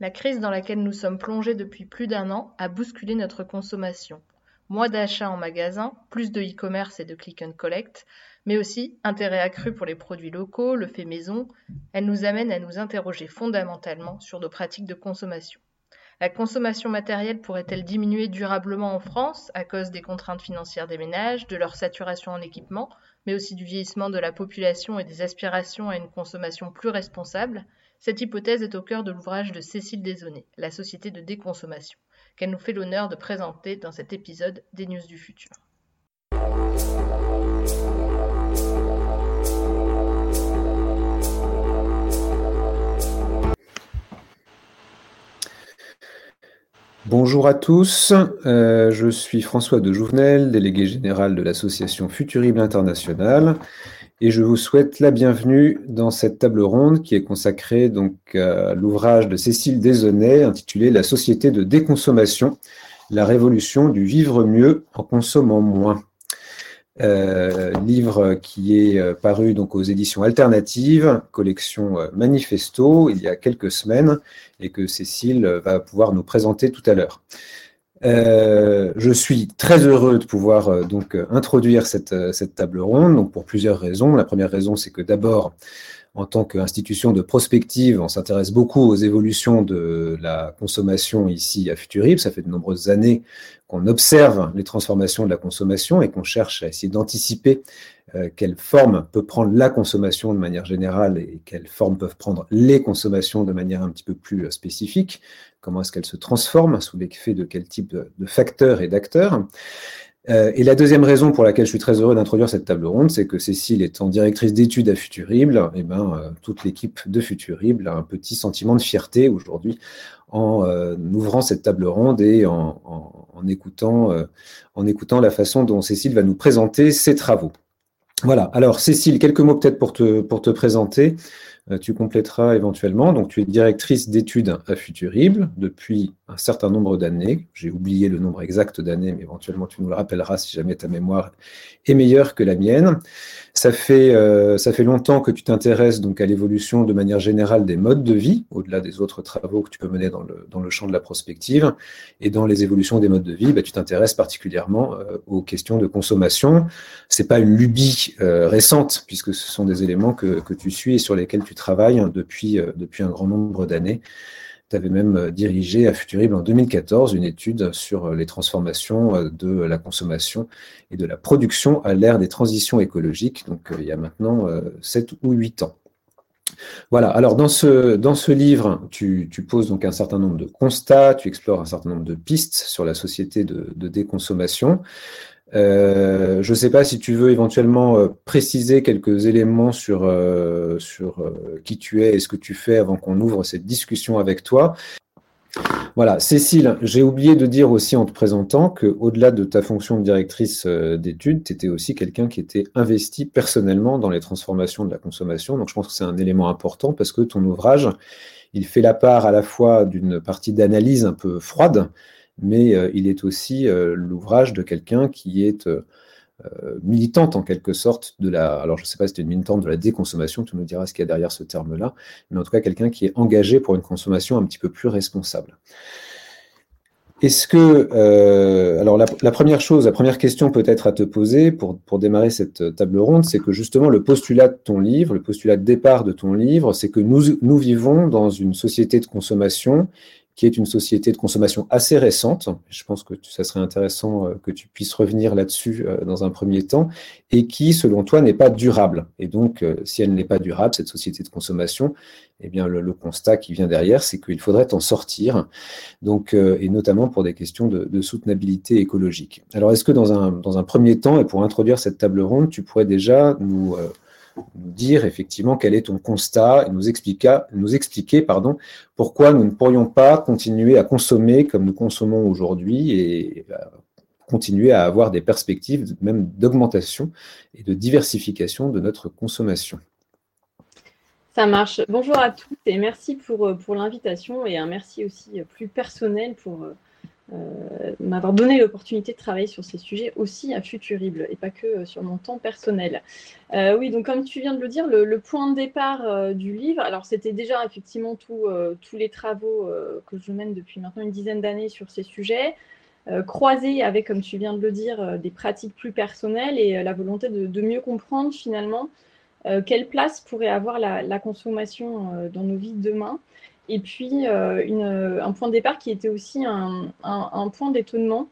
La crise dans laquelle nous sommes plongés depuis plus d'un an a bousculé notre consommation. Moins d'achats en magasin, plus de e-commerce et de click and collect, mais aussi intérêt accru pour les produits locaux, le fait maison, elle nous amène à nous interroger fondamentalement sur nos pratiques de consommation. La consommation matérielle pourrait-elle diminuer durablement en France à cause des contraintes financières des ménages, de leur saturation en équipement, mais aussi du vieillissement de la population et des aspirations à une consommation plus responsable? Cette hypothèse est au cœur de l'ouvrage de Cécile Desaunay, La société de déconsommation, qu'elle nous fait l'honneur de présenter dans cet épisode des News du futur. Bonjour à tous, euh, je suis François de Jouvenel, délégué général de l'association Futurible International et je vous souhaite la bienvenue dans cette table ronde qui est consacrée donc à l'ouvrage de Cécile Desaunay intitulé La société de déconsommation, la révolution du vivre mieux en consommant moins. Euh, livre qui est euh, paru donc aux éditions alternatives, collection euh, Manifesto, il y a quelques semaines, et que Cécile va pouvoir nous présenter tout à l'heure. Euh, je suis très heureux de pouvoir euh, donc euh, introduire cette, table ronde donc pour plusieurs raisons. La première raison, c'est que d'abord, en tant qu'institution de prospective, on s'intéresse beaucoup aux évolutions de la consommation ici à Futurib. Ça fait de nombreuses années qu'on observe les transformations de la consommation et qu'on cherche à essayer d'anticiper quelle forme peut prendre la consommation de manière générale et quelle forme peuvent prendre les consommations de manière un petit peu plus spécifique, comment est-ce qu'elles se transforment, sous l'effet de quel type de, facteurs et d'acteurs. Euh, et la deuxième raison pour laquelle je suis très heureux d'introduire cette table ronde, c'est que Cécile étant directrice d'études à Futurible, eh ben, toute l'équipe de Futurible a un petit sentiment de fierté aujourd'hui en ouvrant cette table ronde et en, en écoutant, en écoutant la façon dont Cécile va nous présenter ses travaux. Voilà. Alors, Cécile, quelques mots peut-être pour te, pour te présenter. Euh, tu compléteras éventuellement. Donc, tu es directrice d'études à Futurible depuis un certain nombre d'années. J'ai oublié le nombre exact d'années, mais éventuellement tu nous le rappelleras si jamais ta mémoire est meilleure que la mienne. Ça fait, euh, ça fait longtemps que tu t'intéresses donc à l'évolution de manière générale des modes de vie, au-delà des autres travaux que tu peux mener dans le, dans le champ de la prospective. Et dans les évolutions des modes de vie, bah, tu t'intéresses particulièrement euh, aux questions de consommation. C'est pas une lubie récente, puisque ce sont des éléments que, que tu suis et sur lesquels tu travail hein, depuis, euh, depuis un grand nombre d'années. Tu avais même euh, dirigé à Futurible en 2014 une étude sur euh, les transformations de la consommation et de la production à l'ère des transitions écologiques, donc il y a maintenant 7 ou 8 ans. Voilà, alors dans ce, dans ce livre, tu, tu, poses donc un certain nombre de constats, tu explores un certain nombre de pistes sur la société de déconsommation. Euh, je ne sais pas si tu veux éventuellement euh, préciser quelques éléments sur, euh, qui tu es et ce que tu fais avant qu'on ouvre cette discussion avec toi. Voilà, Cécile, j'ai oublié de dire aussi en te présentant qu'au-delà de ta fonction de directrice d'études, tu étais aussi quelqu'un qui était investi personnellement dans les transformations de la consommation. Donc je pense que c'est un élément important parce que ton ouvrage, il fait la part à la fois d'une partie d'analyse un peu froide, mais euh, il est aussi euh, l'ouvrage de quelqu'un qui est euh, militante en quelque sorte de la. Alors je ne sais pas si c'est une militante de la déconsommation, tu nous diras ce qu'il y a derrière ce terme-là, mais en tout cas quelqu'un qui est engagé pour une consommation un petit peu plus responsable. Est-ce que, alors la, première chose, la première question peut-être à te poser pour, démarrer cette table ronde, c'est que justement le postulat de ton livre, le postulat de départ de ton livre, c'est que nous vivons dans une société de consommation qui est une société de consommation assez récente. Je pense que ça serait intéressant euh, que tu puisses revenir là-dessus euh, dans un premier temps, et qui, selon toi, n'est pas durable. Et donc, euh, si elle n'est pas durable, cette société de consommation, eh bien, le, constat qui vient derrière, c'est qu'il faudrait en sortir, donc, et notamment pour des questions de, soutenabilité écologique. Alors, est-ce que dans un, dans un premier temps, et pour introduire cette table ronde, tu pourrais déjà nous dire effectivement quel est ton constat et nous expliquer, pourquoi nous ne pourrions pas continuer à consommer comme nous consommons aujourd'hui et euh, continuer à avoir des perspectives même d'augmentation et de diversification de notre consommation. Ça marche. Bonjour à tous et merci pour, euh, l'invitation et un merci aussi plus personnel pour, euh, m'avoir donné l'opportunité de travailler sur ces sujets aussi à Futurible et pas que sur mon temps personnel. oui, donc comme tu viens de le dire, le, point de départ du livre, alors c'était déjà effectivement tous les travaux que je mène depuis maintenant une dizaine d'années sur ces sujets. Euh, croisé avec, comme tu viens de le dire, euh, des pratiques plus personnelles et euh, la volonté de, mieux comprendre finalement quelle place pourrait avoir la, consommation dans nos vies demain. Et puis, un point de départ qui était aussi un point d'étonnement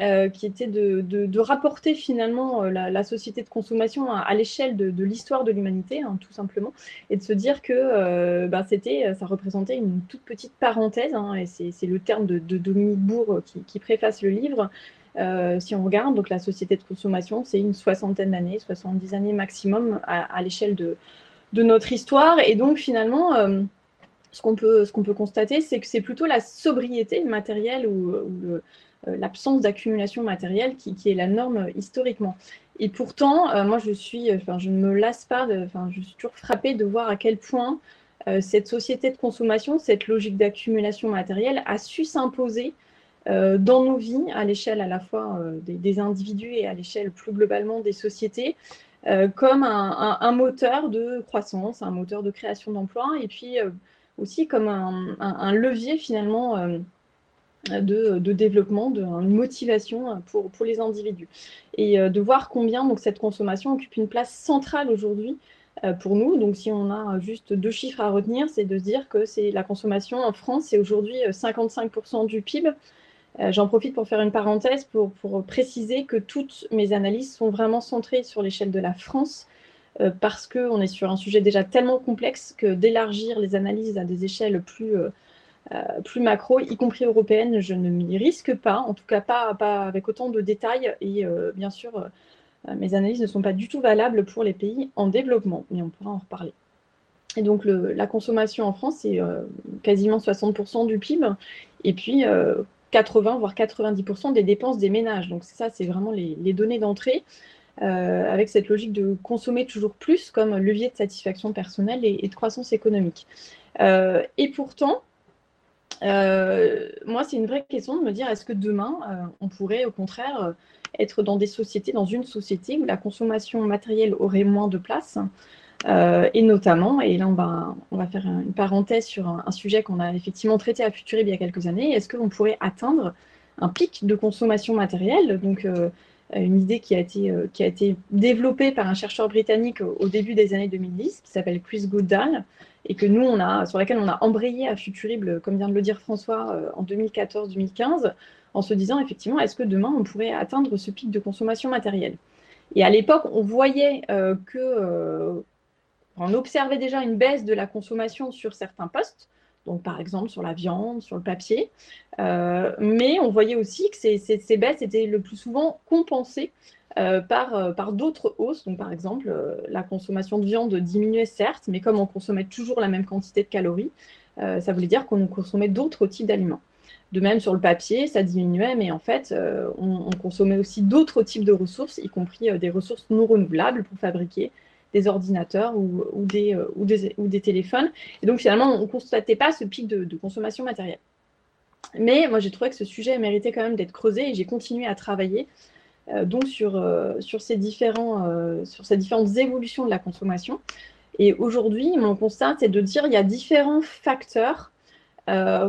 euh, qui était de, rapporter finalement euh, la, société de consommation à, l'échelle de, l'histoire de l'humanité, hein, tout simplement, et de se dire que euh, bah, c'était, ça représentait une toute petite parenthèse, hein, et c'est le terme de, Dominique Bourg qui, préface le livre. si on regarde, donc la société de consommation, c'est une soixantaine d'années, 70 années maximum à, l'échelle de, notre histoire. Et donc finalement, ce qu'on peut, constater, c'est que c'est plutôt la sobriété matérielle ou, euh, l'absence d'accumulation matérielle qui, est la norme historiquement. Et pourtant, euh, moi, enfin, je ne me lasse pas, je suis toujours frappée de voir à quel point euh, cette société de consommation, cette logique d'accumulation matérielle a su s'imposer dans nos vies, à l'échelle à la fois des, individus et à l'échelle plus globalement des sociétés, comme un, moteur de croissance, un moteur de création d'emplois, et puis aussi comme un, levier finalement de, développement, de motivation pour, les individus. Et euh, de voir combien donc, cette consommation occupe une place centrale aujourd'hui euh, pour nous. Donc si on a juste deux chiffres à retenir, c'est de se dire que c'est la consommation en France, c'est aujourd'hui 55% du PIB. Euh, j'en profite pour faire une parenthèse pour, préciser que toutes mes analyses sont vraiment centrées sur l'échelle de la France parce qu'on est sur un sujet déjà tellement complexe que d'élargir les analyses à des échelles plus euh, plus macro, y compris européenne, je ne m'y risque pas, en tout cas pas, pas avec autant de détails. Et euh, bien sûr, euh, mes analyses ne sont pas du tout valables pour les pays en développement, mais on pourra en reparler. Et donc la consommation en France, c'est quasiment 60% du PIB, et puis 80 voire 90% des dépenses des ménages. Donc ça, c'est vraiment les, données d'entrée. Avec cette logique de consommer toujours plus comme levier de satisfaction personnelle et, de croissance économique. et pourtant, euh, moi, c'est une vraie question de me dire est-ce que demain, euh, on pourrait au contraire euh, être dans des sociétés, dans une société où la consommation matérielle aurait moins de place et notamment, et là on va, on va faire une parenthèse sur un, sujet qu'on a effectivement traité à Futurib il y a quelques années, est-ce qu'on pourrait atteindre un pic de consommation matérielle? Donc une idée qui a, été, qui a été développée par un chercheur britannique au, début des années 2010 qui s'appelle Chris Goodall et que nous, on sur laquelle on a embrayé à Futurible, comme vient de le dire François, euh, en 2014-2015, en se disant effectivement, est-ce que demain, on pourrait atteindre ce pic de consommation matérielle? Et à l'époque, on voyait euh, que... Euh, on observait déjà une baisse de la consommation sur certains postes, donc par exemple sur la viande, sur le papier, mais on voyait aussi que ces, baisses étaient le plus souvent compensées euh, par, euh, par d'autres hausses. Donc, par exemple, euh, la consommation de viande diminuait certes, mais comme on consommait toujours la même quantité de calories, ça voulait dire qu'on consommait d'autres types d'aliments. De même, sur le papier, ça diminuait, mais en fait, on, consommait aussi d'autres types de ressources, y compris des ressources non renouvelables pour fabriquer des ordinateurs ou, ou, des, téléphones. Et donc, finalement, on ne constatait pas ce pic de, consommation matérielle. Mais moi, j'ai trouvé que ce sujet méritait quand même d'être creusé et j'ai continué à travailler euh, donc euh, sur, ces différents, euh, sur ces différentes évolutions de la consommation. Et aujourd'hui, mon constat, c'est de dire qu'il y a différents facteurs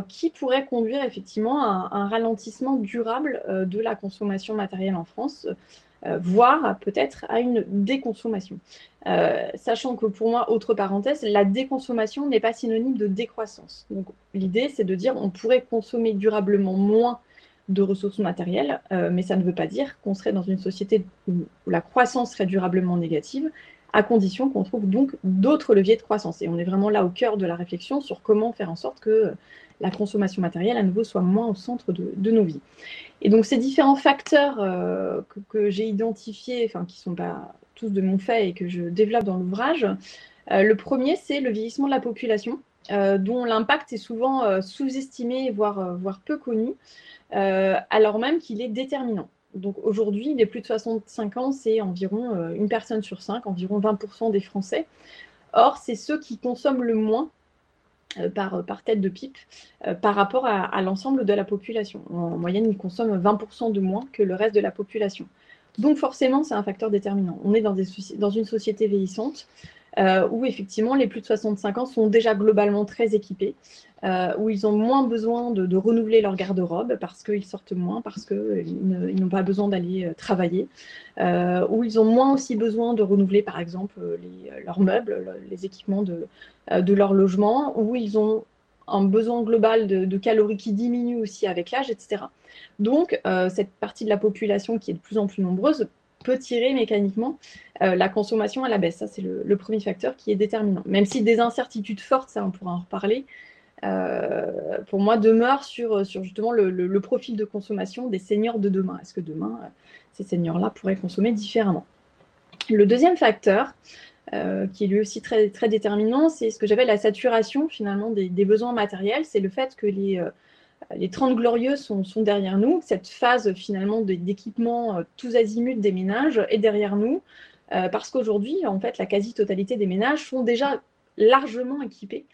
qui pourraient conduire effectivement à un ralentissement durable de la consommation matérielle en France, voire peut-être à une déconsommation. sachant que pour moi, autre parenthèse, la déconsommation n'est pas synonyme de décroissance. Donc l'idée, c'est de dire on pourrait consommer durablement moins de ressources matérielles, euh, mais ça ne veut pas dire qu'on serait dans une société où, la croissance serait durablement négative, à condition qu'on trouve donc d'autres leviers de croissance. Et on est vraiment là au cœur de la réflexion sur comment faire en sorte que la consommation matérielle à nouveau soit moins au centre de, nos vies. Et donc ces différents facteurs euh, que, j'ai identifiés, qui ne sont pas tous de mon fait et que je développe dans l'ouvrage, euh, le premier c'est le vieillissement de la population, dont l'impact est souvent sous-estimé, voire, voire peu connu. Euh, alors même qu'il est déterminant. Donc aujourd'hui, les plus de 65 ans, c'est environ euh, une personne sur cinq, environ 20% des Français. Or, c'est ceux qui consomment le moins par, par, tête de pipe par rapport à, l'ensemble de la population. En moyenne, ils consomment 20% de moins que le reste de la population. Donc forcément, c'est un facteur déterminant. On est dans une société vieillissante euh, où effectivement les plus de 65 ans sont déjà globalement très équipés, euh, où ils ont moins besoin de, renouveler leur garde-robe parce qu'ils sortent moins, parce qu'ils n'ont pas besoin d'aller euh, travailler, où ils ont moins aussi besoin de renouveler par exemple leurs meubles, les équipements de leur logement, où ils ont un besoin global de, calories qui diminue aussi avec l'âge, etc. Donc, cette partie de la population qui est de plus en plus nombreuse peut tirer mécaniquement euh, la consommation à la baisse. Ça, c'est le, premier facteur qui est déterminant. Même si des incertitudes fortes, ça, on pourra en reparler, euh, pour moi, demeure sur, sur justement le, profil de consommation des seniors de demain. Est-ce que demain, euh, ces seniors-là pourraient consommer différemment? Le deuxième facteur, qui est lui aussi très, très déterminant, c'est ce que j'appelle la saturation finalement des besoins matériels. C'est le fait que les les 30 glorieux sont, derrière nous. Cette phase finalement d'équipement euh, tous azimuts des ménages est derrière nous euh, parce qu'aujourd'hui, en fait, la quasi-totalité des ménages sont déjà largement équipés,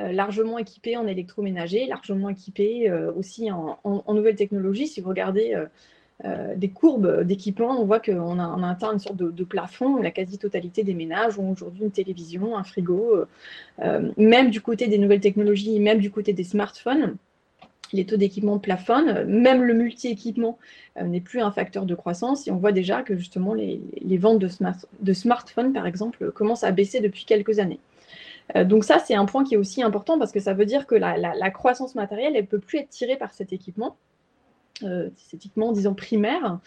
euh, largement équipés en électroménager, largement équipés aussi en, nouvelles technologies. Si vous regardez des courbes d'équipement, on voit qu'on a, atteint une sorte de, de plafond. La quasi-totalité des ménages ont aujourd'hui une télévision, un frigo, même du côté des nouvelles technologies, même du côté des smartphones les taux d'équipement plafonnent, même le multi-équipement euh, n'est plus un facteur de croissance et on voit déjà que justement les, ventes de, smartphones, par exemple, commencent à baisser depuis quelques années. Euh, donc ça, c'est un point qui est aussi important parce que ça veut dire que la, croissance matérielle, elle ne peut plus être tirée par cet équipement, euh, cet équipement, disons, primaire.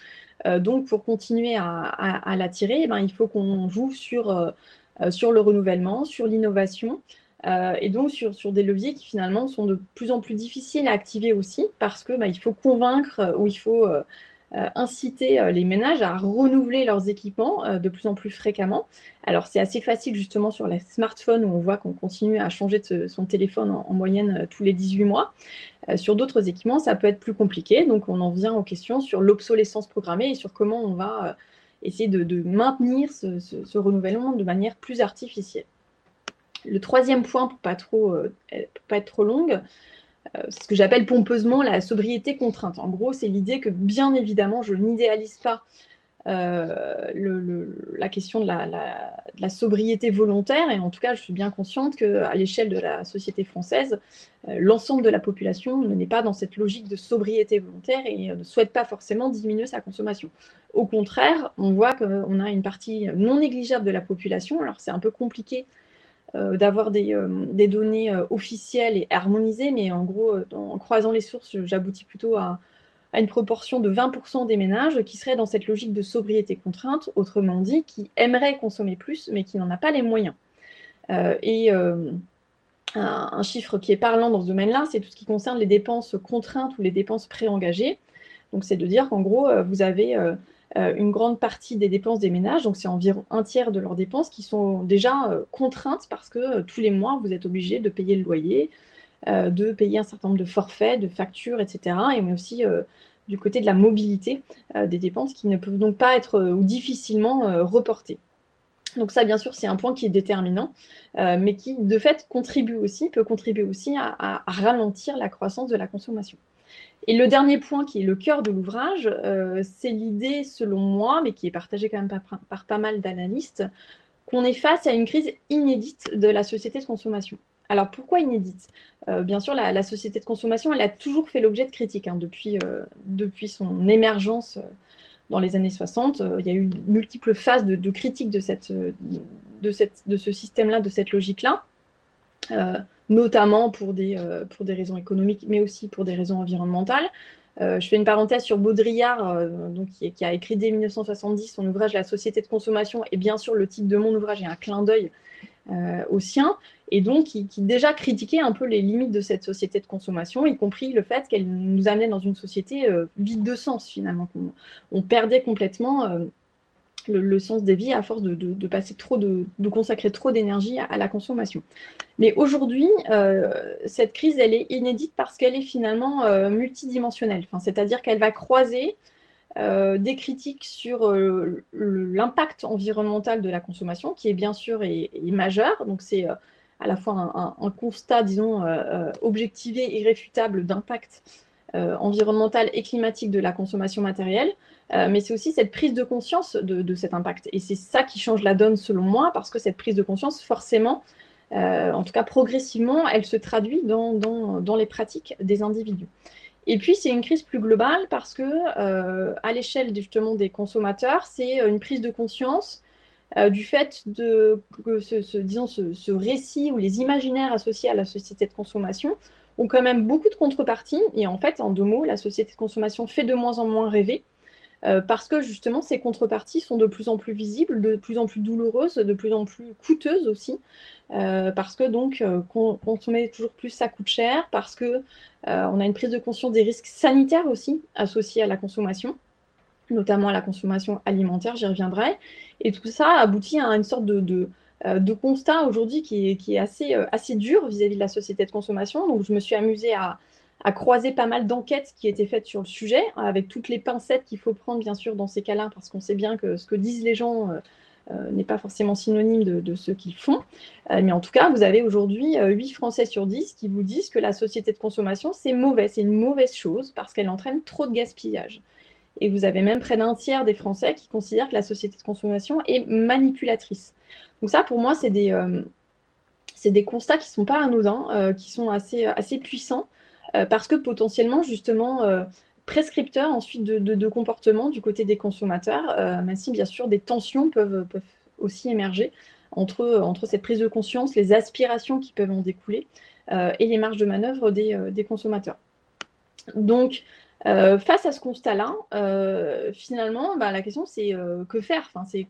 donc pour continuer à, la tirer, eh ben, il faut qu'on joue sur le renouvellement, sur l'innovation, euh, et donc sur, des leviers qui finalement sont de plus en plus difficiles à activer aussi parce que bah, il faut convaincre euh, ou il faut euh, inciter les ménages à renouveler leurs équipements de plus en plus fréquemment. Alors c'est assez facile justement sur les smartphones où on voit qu'on continue à changer de son téléphone en, moyenne tous les 18 mois. sur d'autres équipements, ça peut être plus compliqué. Donc on en vient aux questions sur l'obsolescence programmée et sur comment on va essayer de, maintenir ce renouvellement de manière plus artificielle. Le troisième point, pour pas euh, pas être trop longue, euh, ce que j'appelle pompeusement la sobriété contrainte. En gros, c'est l'idée que, bien évidemment, je n'idéalise pas euh, la question de la, sobriété volontaire, et en tout cas, je suis bien consciente qu'à l'échelle de la société française, l'ensemble de la population n'est pas dans cette logique de sobriété volontaire et ne souhaite pas forcément diminuer sa consommation. Au contraire, on voit qu'on a une partie non négligeable de la population, alors c'est un peu compliqué d'avoir des, euh, données euh, officielles et harmonisées, mais en gros, en croisant les sources, j'aboutis plutôt à, une proportion de 20% des ménages qui seraient dans cette logique de sobriété contrainte, autrement dit, qui aimeraient consommer plus, mais qui n'en a pas les moyens. et un, chiffre qui est parlant dans ce domaine-là, c'est tout ce qui concerne les dépenses contraintes ou les dépenses préengagées. Donc, c'est de dire qu'en gros, vous avez euh, une grande partie des dépenses des ménages, donc c'est environ un tiers de leurs dépenses qui sont déjà euh, contraintes parce que euh, tous les mois, vous êtes obligé de payer le loyer, de payer un certain nombre de forfaits, de factures, etc. Et mais aussi du côté de la mobilité des dépenses qui ne peuvent donc pas être ou difficilement reportées. Donc ça, bien sûr, c'est un point qui est déterminant, mais qui, de fait, contribue aussi, peut contribuer aussi à ralentir la croissance de la consommation. Et le dernier point qui est le cœur de l'ouvrage, euh, c'est l'idée, selon moi, mais qui est partagée quand même par, pas mal d'analystes, qu'on est face à une crise inédite de la société de consommation. Alors pourquoi inédite? Euh, Bien sûr, la, société de consommation, elle a toujours fait l'objet de critiques hein, depuis, euh, depuis son émergence dans les années 60. il y a eu multiples phases de, de critique de, cette, de, cette, de ce système-là, de cette logique-là notamment pour des, euh, pour des raisons économiques, mais aussi pour des raisons environnementales. Euh, je fais une parenthèse sur Baudrillard, euh, donc, qui, a écrit dès 1970 son ouvrage La société de consommation, et bien sûr le titre de mon ouvrage est un clin d'œil au sien, et donc qui, déjà critiquait un peu les limites de cette société de consommation, y compris le fait qu'elle nous amenait dans une société vide de sens finalement. On, perdait complètement le, sens des vies à force de, passer trop de, consacrer trop d'énergie à, la consommation. Mais aujourd'hui, euh, cette crise, elle est inédite parce qu'elle est finalement euh, multidimensionnelle. Enfin, C'est-à-dire qu'elle va croiser euh, des critiques sur l'impact environnemental de la consommation, qui est bien sûr est, majeur. Donc c'est à la fois un, constat, disons, objectivé, irréfutable d'impact environnemental et climatique de la consommation matérielle, mais c'est aussi cette prise de conscience de, cet impact. Et c'est ça qui change la donne selon moi, parce que cette prise de conscience, forcément, en tout cas progressivement, elle se traduit dans, les pratiques des individus. Et puis, c'est une crise plus globale parce que, euh, à l'échelle justement des consommateurs, c'est euh, une prise de conscience euh, du fait de, que ce, disons, ce, récit ou les imaginaires associés à la société de consommation ont quand même beaucoup de contreparties. Et en fait, en deux mots, la société de consommation fait de moins en moins rêver. parce que justement, ces contreparties sont de plus en plus visibles, de plus en plus douloureuses, de plus en plus coûteuses aussi. Euh, parce que donc euh, consommer toujours plus ça coûte cher, parce que euh, on a une prise de conscience des risques sanitaires aussi associés à la consommation, notamment à la consommation alimentaire, j'y reviendrai. Et tout ça aboutit à une sorte de, constat aujourd'hui qui est, est assez, dur vis-à-vis de la société de consommation. Donc je me suis amusée à, croiser pas mal d'enquêtes qui étaient faites sur le sujet, avec toutes les pincettes qu'il faut prendre bien sûr dans ces cas-là, parce qu'on sait bien que ce que disent les gens euh, n'est pas forcément synonyme de, ce qu'ils font. Euh, mais en tout cas, vous avez aujourd'hui 8 euh, Français sur 10 qui vous disent que la société de consommation, c'est mauvais, c'est une mauvaise chose parce qu'elle entraîne trop de gaspillage. Et vous avez même près d'un tiers des Français qui considèrent que la société de consommation est manipulatrice. Donc ça, pour moi, c'est des, des constats qui ne sont pas anodins, qui sont assez, assez puissants, parce que potentiellement, justement, prescripteur ensuite de, de, comportement du côté des consommateurs, euh, même si bien sûr des tensions peuvent, peuvent aussi émerger entre, entre cette prise de conscience, les aspirations qui peuvent en découler euh, et les marges de manœuvre des, euh, des consommateurs. Donc, face à ce constat-là, finalement, bah, la question c'est que faire? C'est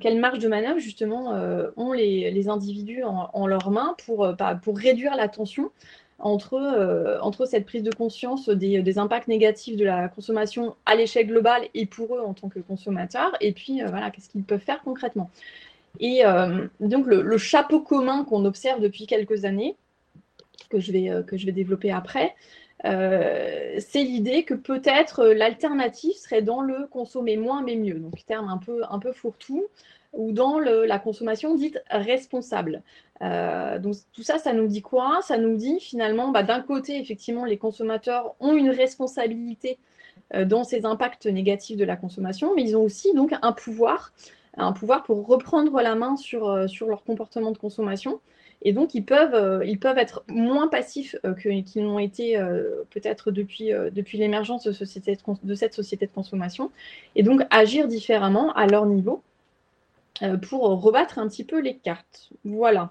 quelle marge de manœuvre justement ont les, les individus en, en, leurs mains pour, bah, pour réduire la tension entre, euh, entre cette prise de conscience des, impacts négatifs de la consommation à l'échelle globale et pour eux en tant que consommateurs, et puis euh, voilà, qu'est-ce qu'ils peuvent faire concrètement. Et euh, donc le, chapeau commun qu'on observe depuis quelques années, que je vais, que je vais développer après, c'est l'idée que peut-être l'alternative serait dans le consommer moins mais mieux, donc terme un peu, un peu fourre-tout, ou dans la consommation dite responsable. Euh, donc tout ça, ça nous dit quoi? Ça nous dit finalement, bah, d'un côté, effectivement, les consommateurs ont une responsabilité euh, dans ces impacts négatifs de la consommation, mais ils ont aussi donc un pouvoir, un pouvoir pour reprendre la main euh, sur leur comportement de consommation. Et donc, ils peuvent, ils peuvent être moins passifs qu'ils n'ont été peut-être depuis, depuis l'émergence de, cette société de consommation, et donc agir différemment à leur niveau pour rebattre un petit peu les cartes. Voilà.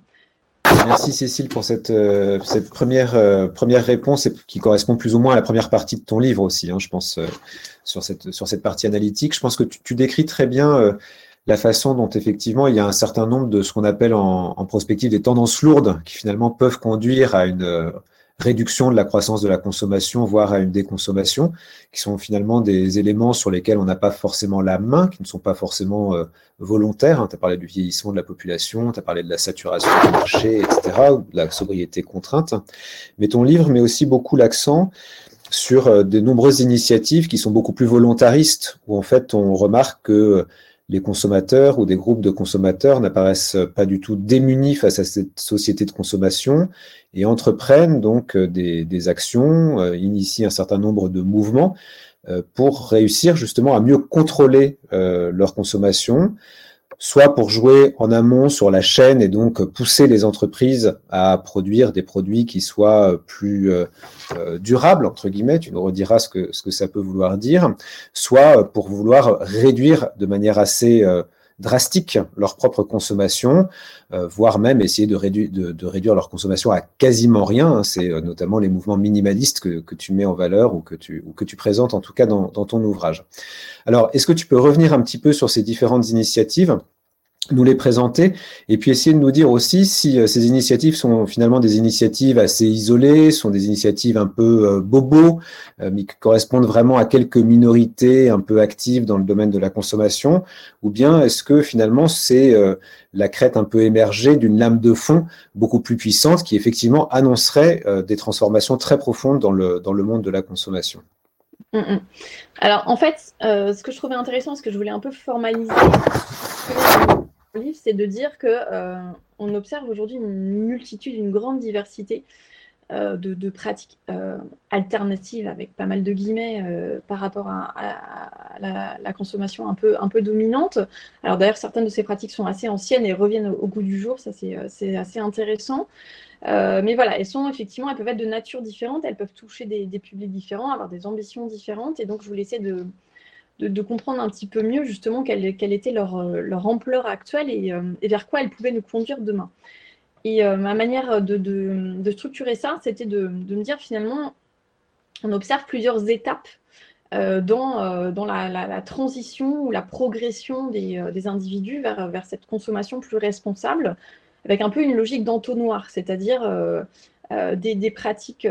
Merci Cécile pour cette, euh, cette première, euh, première réponse qui correspond plus ou moins à la première partie de ton livre aussi, hein, je pense, euh, sur, cette, sur cette partie analytique. Je pense que tu, décris très bien la façon dont effectivement il y a un certain nombre de ce qu'on appelle en, en, prospective des tendances lourdes qui finalement peuvent conduire à une réduction de la croissance de la consommation, voire à une déconsommation, qui sont finalement des éléments sur lesquels on n'a pas forcément la main, qui ne sont pas forcément euh, volontaires. Hein. Tu as parlé du vieillissement de la population, tu as parlé de la saturation du marché, etc., de la sobriété contrainte. Mais ton livre met aussi beaucoup l'accent sur euh, de nombreuses initiatives qui sont beaucoup plus volontaristes, où en fait on remarque que les consommateurs ou des groupes de consommateurs n'apparaissent pas du tout démunis face à cette société de consommation et entreprennent donc euh, des, actions, euh, initient un certain nombre de mouvements euh, pour réussir justement à mieux contrôler leur consommation, soit pour jouer en amont sur la chaîne et donc pousser les entreprises à produire des produits qui soient plus durables, entre guillemets, tu nous rediras ce que, ce que ça peut vouloir dire, soit pour vouloir réduire de manière assez drastique leur propre consommation, euh, voire même essayer de, réduire, de, réduire leur consommation à quasiment rien. Hein. C'est euh, notamment les mouvements minimalistes que, que, tu mets en valeur ou que tu, ou que tu présentes en tout cas dans ton ouvrage. Alors, est-ce que tu peux revenir un petit peu sur ces différentes initiatives? Nous les présenter et puis essayer de nous dire aussi si euh, ces initiatives sont finalement des initiatives assez isolées, sont des initiatives un peu euh, bobo, euh, mais qui correspondent vraiment à quelques minorités un peu actives dans le domaine de la consommation, ou bien est-ce que finalement c'est la crête un peu émergée d'une lame de fond beaucoup plus puissante qui effectivement annoncerait des transformations très profondes dans le, dans le monde de la consommation? Mm, mm. Alors en fait, ce que je trouvais intéressant, ce que je voulais un peu formaliser, livre, c'est de dire que on observe aujourd'hui une multitude, une grande diversité euh, de, pratiques euh, alternatives, avec pas mal de guillemets, euh, par rapport à, la, consommation un peu, dominante. Alors d'ailleurs, certaines de ces pratiques sont assez anciennes et reviennent au, goût du jour, ça c'est assez intéressant. mais voilà, elles sont effectivement, elles peuvent être de nature différente, elles peuvent toucher des, publics différents, avoir des ambitions différentes, et donc je voulais essayer de, de, comprendre un petit peu mieux justement quelle, quelle était leur, leur, ampleur actuelle et, et, vers quoi elles pouvaient nous conduire demain. Et euh, ma manière de, structurer ça, c'était de, me dire finalement, on observe plusieurs étapes euh, dans, euh, dans la, transition ou la progression des, individus vers, vers, cette consommation plus responsable, avec un peu une logique d'entonnoir, c'est-à-dire des, des, pratiques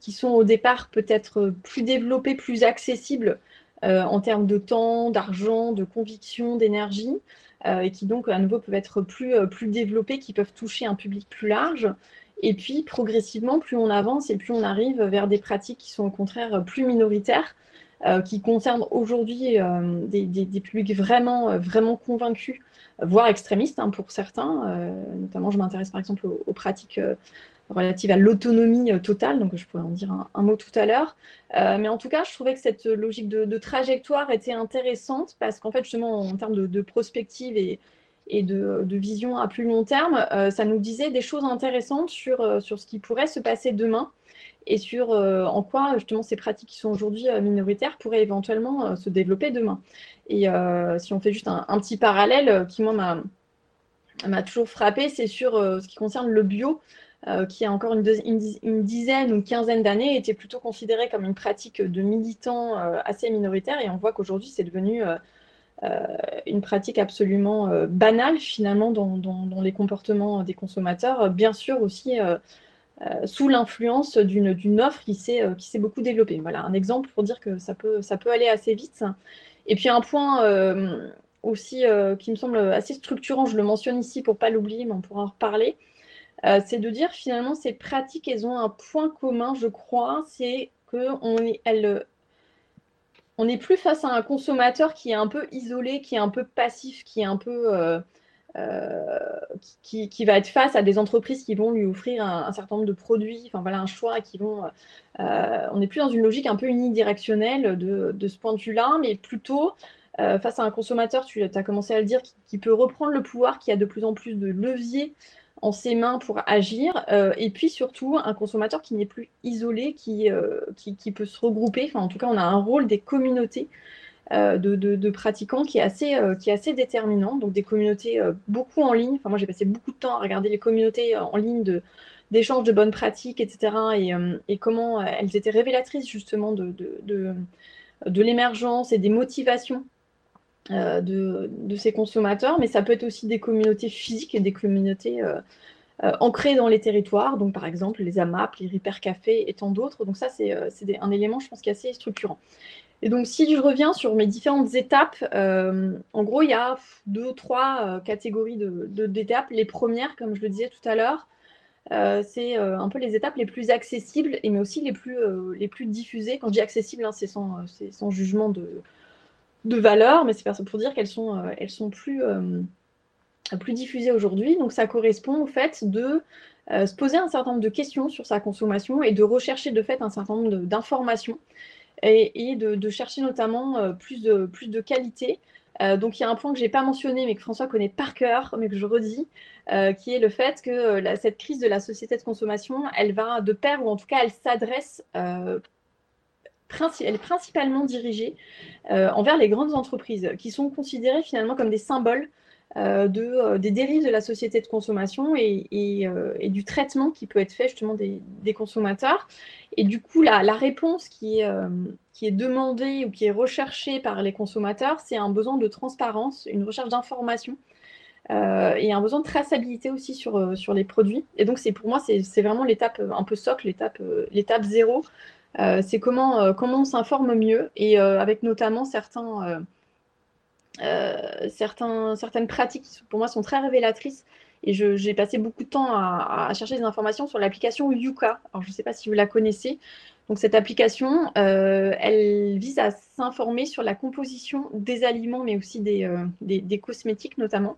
qui sont au départ peut-être plus développées, plus accessibles en termes de temps, d'argent, de conviction, d'énergie, euh, et qui donc à nouveau peuvent être plus, euh, plus développés, qui peuvent toucher un public plus large. Et puis progressivement, plus on avance et plus on arrive vers des pratiques qui sont au contraire plus minoritaires, euh, qui concernent aujourd'hui des, des, publics vraiment, vraiment convaincus, voire extrémistes hein, pour certains. notamment, je m'intéresse par exemple aux pratiques relative à l'autonomie euh, totale, donc je pourrais en dire un, mot tout à l'heure. Euh, mais en tout cas, je trouvais que cette logique de, trajectoire était intéressante parce qu'en fait, justement, en termes de, prospective et, de, vision à plus long terme, euh, ça nous disait des choses intéressantes sur, sur ce qui pourrait se passer demain et sur en quoi justement ces pratiques qui sont aujourd'hui minoritaires pourraient éventuellement se développer demain. Et si on fait juste un, petit parallèle qui, moi, m'a toujours frappé, c'est sur ce qui concerne le bio. Euh, qui a encore une, dizaine ou une quinzaine d'années était plutôt considéré comme une pratique de militants euh, assez minoritaire. Et on voit qu'aujourd'hui, c'est devenu euh, une pratique absolument banale finalement dans, les comportements des consommateurs. Bien sûr aussi sous l'influence d'une offre qui s'est beaucoup développée. Voilà un exemple pour dire que ça peut, ça peut aller assez vite. Et puis un point aussi qui me semble assez structurant, je le mentionne ici pour ne pas l'oublier, mais on pourra en reparler. Euh, c'est de dire finalement ces pratiques, elles ont un point commun, je crois, c'est qu'on on n'est plus face à un consommateur qui est un peu isolé, qui est un peu passif, qui est un peu euh, euh, va être face à des entreprises qui vont lui offrir un, certain nombre de produits, enfin voilà un choix qui vont. on n'est plus dans une logique un peu unidirectionnelle de, ce point de vue-là, mais plutôt face à un consommateur, tu as commencé à le dire, qui, peut reprendre le pouvoir, qui a de plus en plus de leviers en ses mains pour agir, euh, et puis surtout un consommateur qui n'est plus isolé, qui, euh, qui, peut se regrouper. En tout cas, on a un rôle des communautés euh, de, de, pratiquants qui est, assez, qui est assez déterminant. Donc des communautés beaucoup en ligne. Enfin, moi, j'ai passé beaucoup de temps à regarder les communautés en ligne de d'échanges de bonnes pratiques, etc. Et, et, comment elles étaient révélatrices justement de, de, de l'émergence et des motivations euh, de, ces consommateurs, mais ça peut être aussi des communautés physiques et des communautés euh, euh, ancrées dans les territoires, donc par exemple les AMAP, les Repair Café et tant d'autres. Donc ça, c'est un élément, je pense, qui est assez structurant. Et donc, si je reviens sur mes différentes étapes, en gros, il y a deux, ou trois catégories d'étapes. De, les premières, comme je le disais tout à l'heure, c'est un peu les étapes les plus accessibles, et mais aussi les plus, les plus diffusées. Quand je dis accessible, hein, c'est sans, sans, jugement de, de valeur, mais c'est pour dire qu'elles sont, euh, elles sont plus, euh, plus diffusées aujourd'hui. Donc ça correspond au fait de euh, se poser un certain nombre de questions sur sa consommation et de rechercher de fait un certain nombre d'informations et, de, chercher notamment plus, de, plus de qualité. donc il y a un point que je n'ai pas mentionné mais que François connaît par cœur, mais que je redis, qui est le fait que cette crise de la société de consommation, elle va de pair, ou en tout cas elle s'adresse elle est principalement dirigée euh, envers les grandes entreprises qui sont considérées finalement comme des symboles euh, de, euh, des dérives de la société de consommation et, du traitement qui peut être fait justement des, consommateurs. Et du coup, la, réponse qui est, demandée ou qui est recherchée par les consommateurs, c'est un besoin de transparence, une recherche d'information. et un besoin de traçabilité aussi sur, sur les produits. Et donc, pour moi, c'est vraiment l'étape un peu socle, l'étape zéro c'est comment, euh, comment on s'informe mieux et euh, avec notamment certains, certaines pratiques qui pour moi sont très révélatrices. Et j'ai passé beaucoup de temps à, chercher des informations sur l'application Yuka. Alors, je ne sais pas si vous la connaissez. Donc, cette application, elle vise à s'informer sur la composition des aliments, mais aussi des cosmétiques notamment.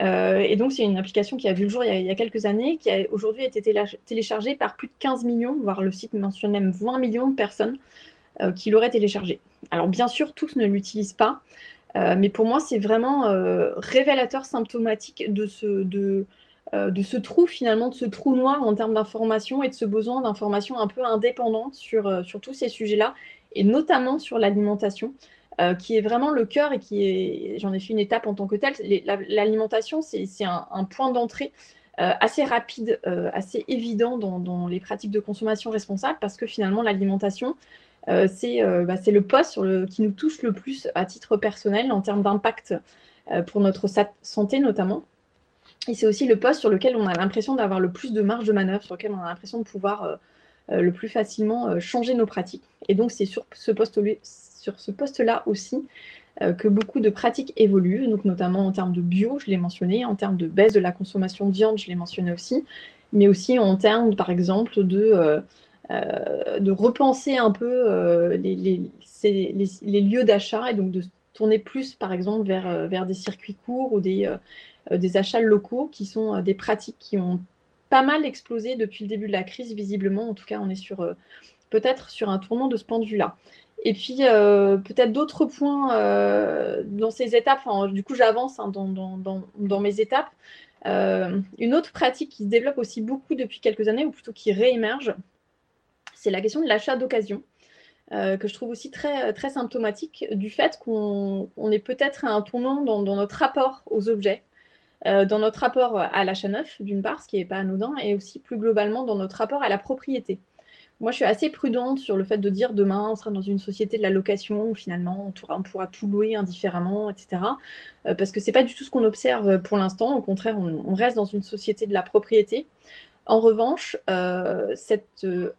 Et donc, c'est une application qui a vu le jour il y a, quelques années, qui a aujourd'hui été téléchargée par plus de 15 millions, voire le site mentionne même 20 millions de personnes qui l'auraient téléchargée. Alors, bien sûr, tous ne l'utilisent pas, mais pour moi, c'est vraiment révélateur symptomatique de ce, trou, finalement, de ce trou noir en termes d'information et de ce besoin d'information un peu indépendante sur, sur tous ces sujets-là, et notamment sur l'alimentation. Euh, qui est vraiment le cœur et qui est, j'en ai fait une étape en tant que telle. L'alimentation, c'est un, point d'entrée euh, assez rapide, euh, assez évident dans, les pratiques de consommation responsable parce que finalement, l'alimentation, c'est bah, le poste sur le, qui nous touche le plus à titre personnel en termes d'impact pour notre santé notamment. Et c'est aussi le poste sur lequel on a l'impression d'avoir le plus de marge de manœuvre, sur lequel on a l'impression de pouvoir le plus facilement changer nos pratiques. Et donc, c'est sur ce poste sur ce poste-là aussi euh, que beaucoup de pratiques évoluent, donc notamment en termes de bio, je l'ai mentionné, en termes de baisse de la consommation de viande, je l'ai mentionné aussi, mais aussi en termes, par exemple, de, euh, euh, de repenser un peu les, les, lieux d'achat et donc de tourner plus, par exemple, vers, vers des circuits courts ou des, des achats locaux qui sont des pratiques qui ont pas mal explosé depuis le début de la crise, visiblement. En tout cas, on est sur peut-être sur un tournant de ce point de vue-là. Et puis, euh, peut-être d'autres points euh, dans ces étapes, du coup, j'avance hein, dans, mes étapes. Euh, une autre pratique qui se développe aussi beaucoup depuis quelques années, ou plutôt qui réémerge, c'est la question de l'achat d'occasion, que je trouve aussi très, très symptomatique du fait qu'on est peut-être à un tournant dans, notre rapport aux objets, dans notre rapport à l'achat neuf, d'une part, ce qui n'est pas anodin, et aussi plus globalement dans notre rapport à la propriété. Moi, je suis assez prudente sur le fait de dire demain, on sera dans une société de la location où finalement, on pourra, tout louer indifféremment, etc. Euh, parce que ce n'est pas du tout ce qu'on observe pour l'instant. Au contraire, on, reste dans une société de la propriété. En revanche, euh, euh,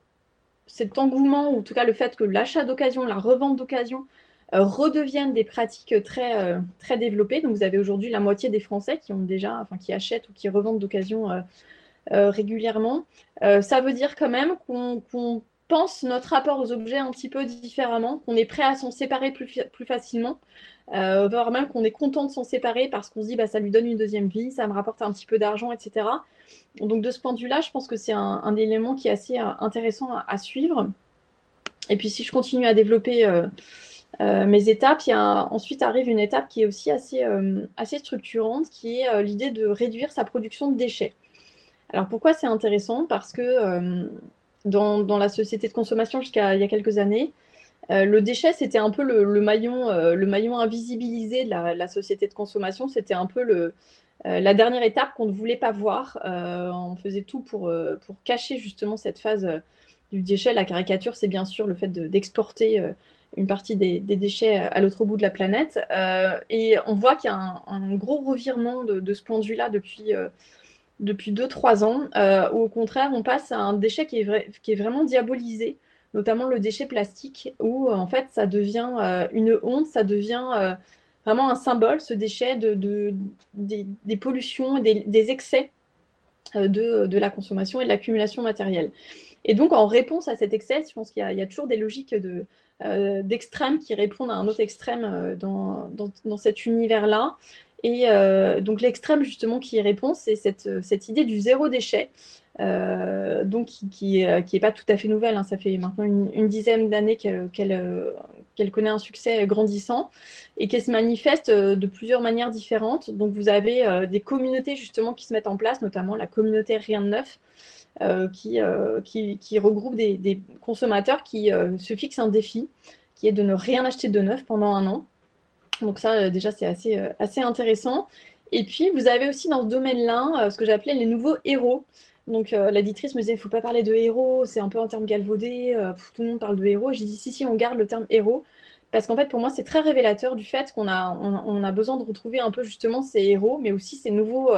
cet engouement, ou en tout cas le fait que l'achat d'occasion, la revente d'occasion, redeviennent des pratiques très, très développées. Donc, vous avez aujourd'hui la moitié des Français qui ont déjà, enfin, qui achètent ou qui revendent d'occasion euh, régulièrement, euh, ça veut dire quand même qu'on pense notre rapport aux objets un petit peu différemment, qu'on est prêt à s'en séparer plus, plus facilement, euh, voire même qu'on est content de s'en séparer parce qu'on se dit bah, ça lui donne une deuxième vie, ça me rapporte un petit peu d'argent, etc. Donc de ce point de vue-là, je pense que c'est un, élément qui est assez intéressant à, suivre. Et puis si je continue à développer mes étapes, il y a, ensuite arrive une étape qui est aussi assez, assez structurante, qui est l'idée de réduire sa production de déchets. Alors pourquoi c'est intéressant? Parce que euh, dans, la société de consommation jusqu'à il y a quelques années, euh, le déchet, c'était un peu le, maillon, euh, le maillon invisibilisé de la, société de consommation. C'était un peu la dernière étape qu'on ne voulait pas voir. on faisait tout pour, cacher justement cette phase du déchet. La caricature, c'est bien sûr le fait d'exporter une partie des, déchets à l'autre bout de la planète. et on voit qu'il y a un, gros revirement de, de ce point de vue-là depuis depuis 2-3 ans, euh, au contraire, on passe à un déchet qui est, vraiment diabolisé, notamment le déchet plastique, où en fait, ça devient euh, une honte, ça devient euh, vraiment un symbole, ce déchet, de, des, pollutions, des, excès de, de, la consommation et de l'accumulation matérielle. Et donc, en réponse à cet excès, je pense qu'il y, a toujours des logiques de, d'extrêmes qui répondent à un autre extrême dans, dans, dans cet univers-là. Et euh, donc l'extrême justement qui y répond, c'est cette, euh, idée du zéro déchet, euh, donc qui n'est pas tout à fait nouvelle. Hein. Ça fait maintenant une, dizaine d'années qu'elle connaît un succès grandissant et qu'elle se manifeste de plusieurs manières différentes. Donc vous avez des communautés justement qui se mettent en place, notamment la communauté Rien de Neuf. qui, regroupe des consommateurs qui se fixent un défi, qui est de ne rien acheter de neuf pendant un an. Donc ça, euh, déjà, c'est assez, euh, assez intéressant. Et puis, vous avez aussi dans ce domaine-là euh, ce que j'appelais les nouveaux héros. Donc, l'éditrice me disait, il ne faut pas parler de héros, c'est un peu un terme galvaudé, tout le monde parle de héros. J'ai dit, si, si, on garde le terme héros. Parce qu'en fait, pour moi, c'est très révélateur du fait qu'on a, on, a besoin de retrouver un peu justement ces héros, mais aussi ces nouveaux,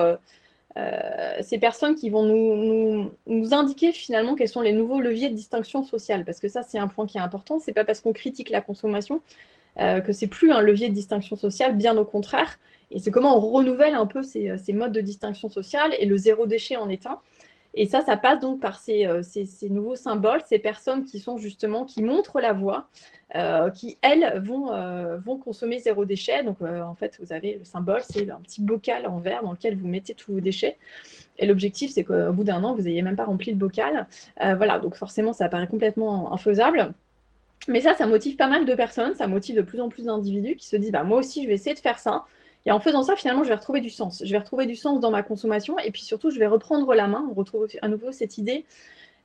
ces personnes qui vont nous, nous, nous, indiquer finalement quels sont les nouveaux leviers de distinction sociale. Parce que ça, c'est un point qui est important. C'est pas parce qu'on critique la consommation euh, que c'est plus un levier de distinction sociale, bien au contraire. Et c'est comment on renouvelle un peu ces, ces, modes de distinction sociale, et le zéro déchet en est un. Et ça, ça passe donc par ces, ces, nouveaux symboles, ces personnes qui sont justement, qui montrent la voie, qui, elles, vont, vont consommer zéro déchet. Donc, en fait, vous avez le symbole, c'est un petit bocal en verre dans lequel vous mettez tous vos déchets. Et l'objectif, c'est qu'au bout d'un an, vous n'ayez même pas rempli le bocal. voilà, donc forcément, ça paraît complètement infaisable. Mais ça, ça motive pas mal de personnes, ça motive de plus en plus d'individus qui se disent bah, moi aussi, je vais essayer de faire ça. Et en faisant ça, finalement, je vais retrouver du sens. Je vais retrouver du sens dans ma consommation et puis surtout, je vais reprendre la main. On retrouve à nouveau cette idée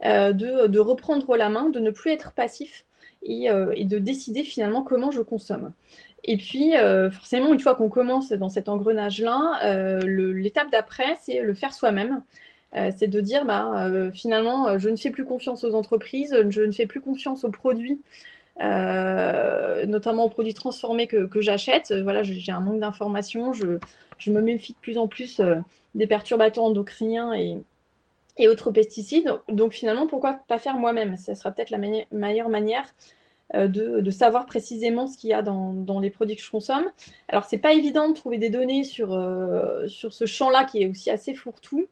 euh, de, reprendre la main, de ne plus être passif et, euh, de décider finalement comment je consomme. Et puis, euh, forcément, une fois qu'on commence dans cet engrenage-là, l'étape d'après, c'est le faire soi-même. C'est de dire, bah, finalement, je ne fais plus confiance aux entreprises, je ne fais plus confiance aux produits euh, notamment aux produits transformés que, j'achète. Voilà, j'ai un manque d'informations. Je, me méfie de plus en plus euh, des perturbateurs endocriniens et, autres pesticides. Donc finalement, pourquoi pas faire moi-même? Ce sera peut-être la meilleure manière euh, de, savoir précisément ce qu'il y a dans, les produits que je consomme. Alors, c'est pas évident de trouver des données sur ce champ-là qui est aussi assez fourre-tout.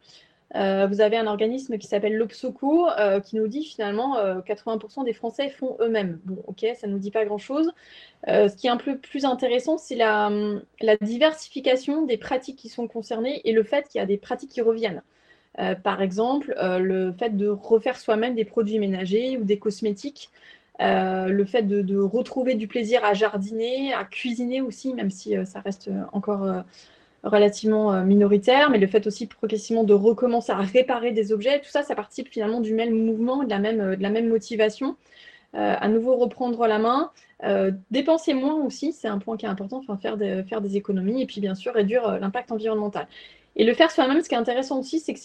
Euh, vous avez un organisme qui s'appelle l'Obsoco euh, qui nous dit finalement 80% euh, des Français font eux-mêmes. Bon, ok, ça ne nous dit pas grand-chose. ce qui est un peu plus intéressant, c'est la, diversification des pratiques qui sont concernées et le fait qu'il y a des pratiques qui reviennent. par exemple, le fait de refaire soi-même des produits ménagers ou des cosmétiques. le fait de, retrouver du plaisir à jardiner, à cuisiner aussi, même si ça reste encore relativement euh, minoritaire, mais le fait aussi progressivement de recommencer à réparer des objets, tout ça, ça participe finalement du même mouvement, de la même, euh, motivation. Euh, à nouveau reprendre la main, dépenser moins aussi, c'est un point qui est important, faire, des, économies et puis bien sûr réduire l'impact environnemental. Et le faire soi-même, ce qui est intéressant aussi, c'est que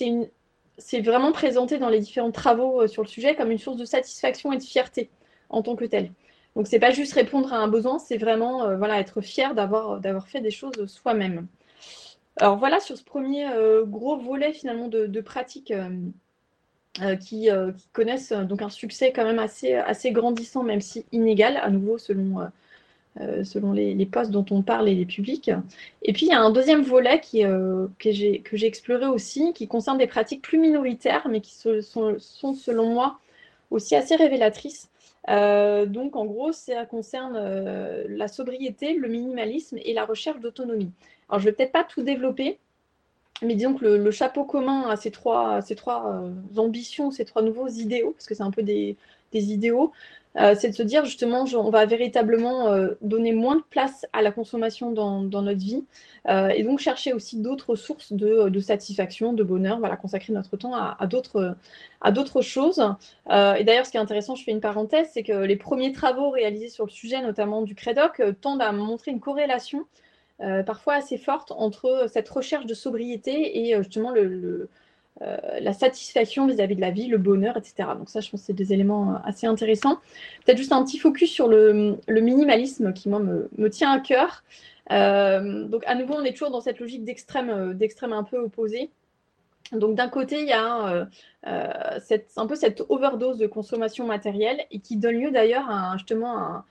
c'est vraiment présenté dans les différents travaux sur le sujet comme une source de satisfaction et de fierté en tant que tel. Donc c'est pas juste répondre à un besoin, c'est vraiment voilà être fier d'avoir fait des choses soi-même. Alors voilà sur ce premier euh, gros volet finalement de, pratiques euh, euh, qui, connaissent donc un succès quand même assez, assez grandissant, même si inégal, à nouveau selon, les, postes dont on parle et les publics. Et puis il y a un deuxième volet qui, que j'ai exploré aussi, qui concerne des pratiques plus minoritaires, mais qui sont selon moi aussi assez révélatrices. Donc en gros, ça concerne la sobriété, le minimalisme et la recherche d'autonomie. Alors, je ne vais peut-être pas tout développer, mais disons que le, chapeau commun à ces trois, ces trois euh, ambitions, ces trois nouveaux idéaux, parce que c'est un peu des, idéaux, euh, c'est de se dire justement, on va véritablement euh, donner moins de place à la consommation dans, notre vie, et donc chercher aussi d'autres sources de, satisfaction, de bonheur, voilà, consacrer notre temps à, d'autres choses. et d'ailleurs, ce qui est intéressant, je fais une parenthèse, c'est que les premiers travaux réalisés sur le sujet, notamment du CREDOC, tendent à montrer une corrélation euh, parfois assez forte entre cette recherche de sobriété et euh, justement le, euh, la satisfaction vis-à-vis de la vie, le bonheur, etc. Donc ça, je pense que c'est des éléments assez intéressants. Peut-être juste un petit focus sur le, minimalisme qui, moi, me, tient à cœur. donc à nouveau, on est toujours dans cette logique d'extrême, un peu opposée. Donc d'un côté, il y a un peu cette overdose de consommation matérielle et qui donne lieu d'ailleurs à justement un,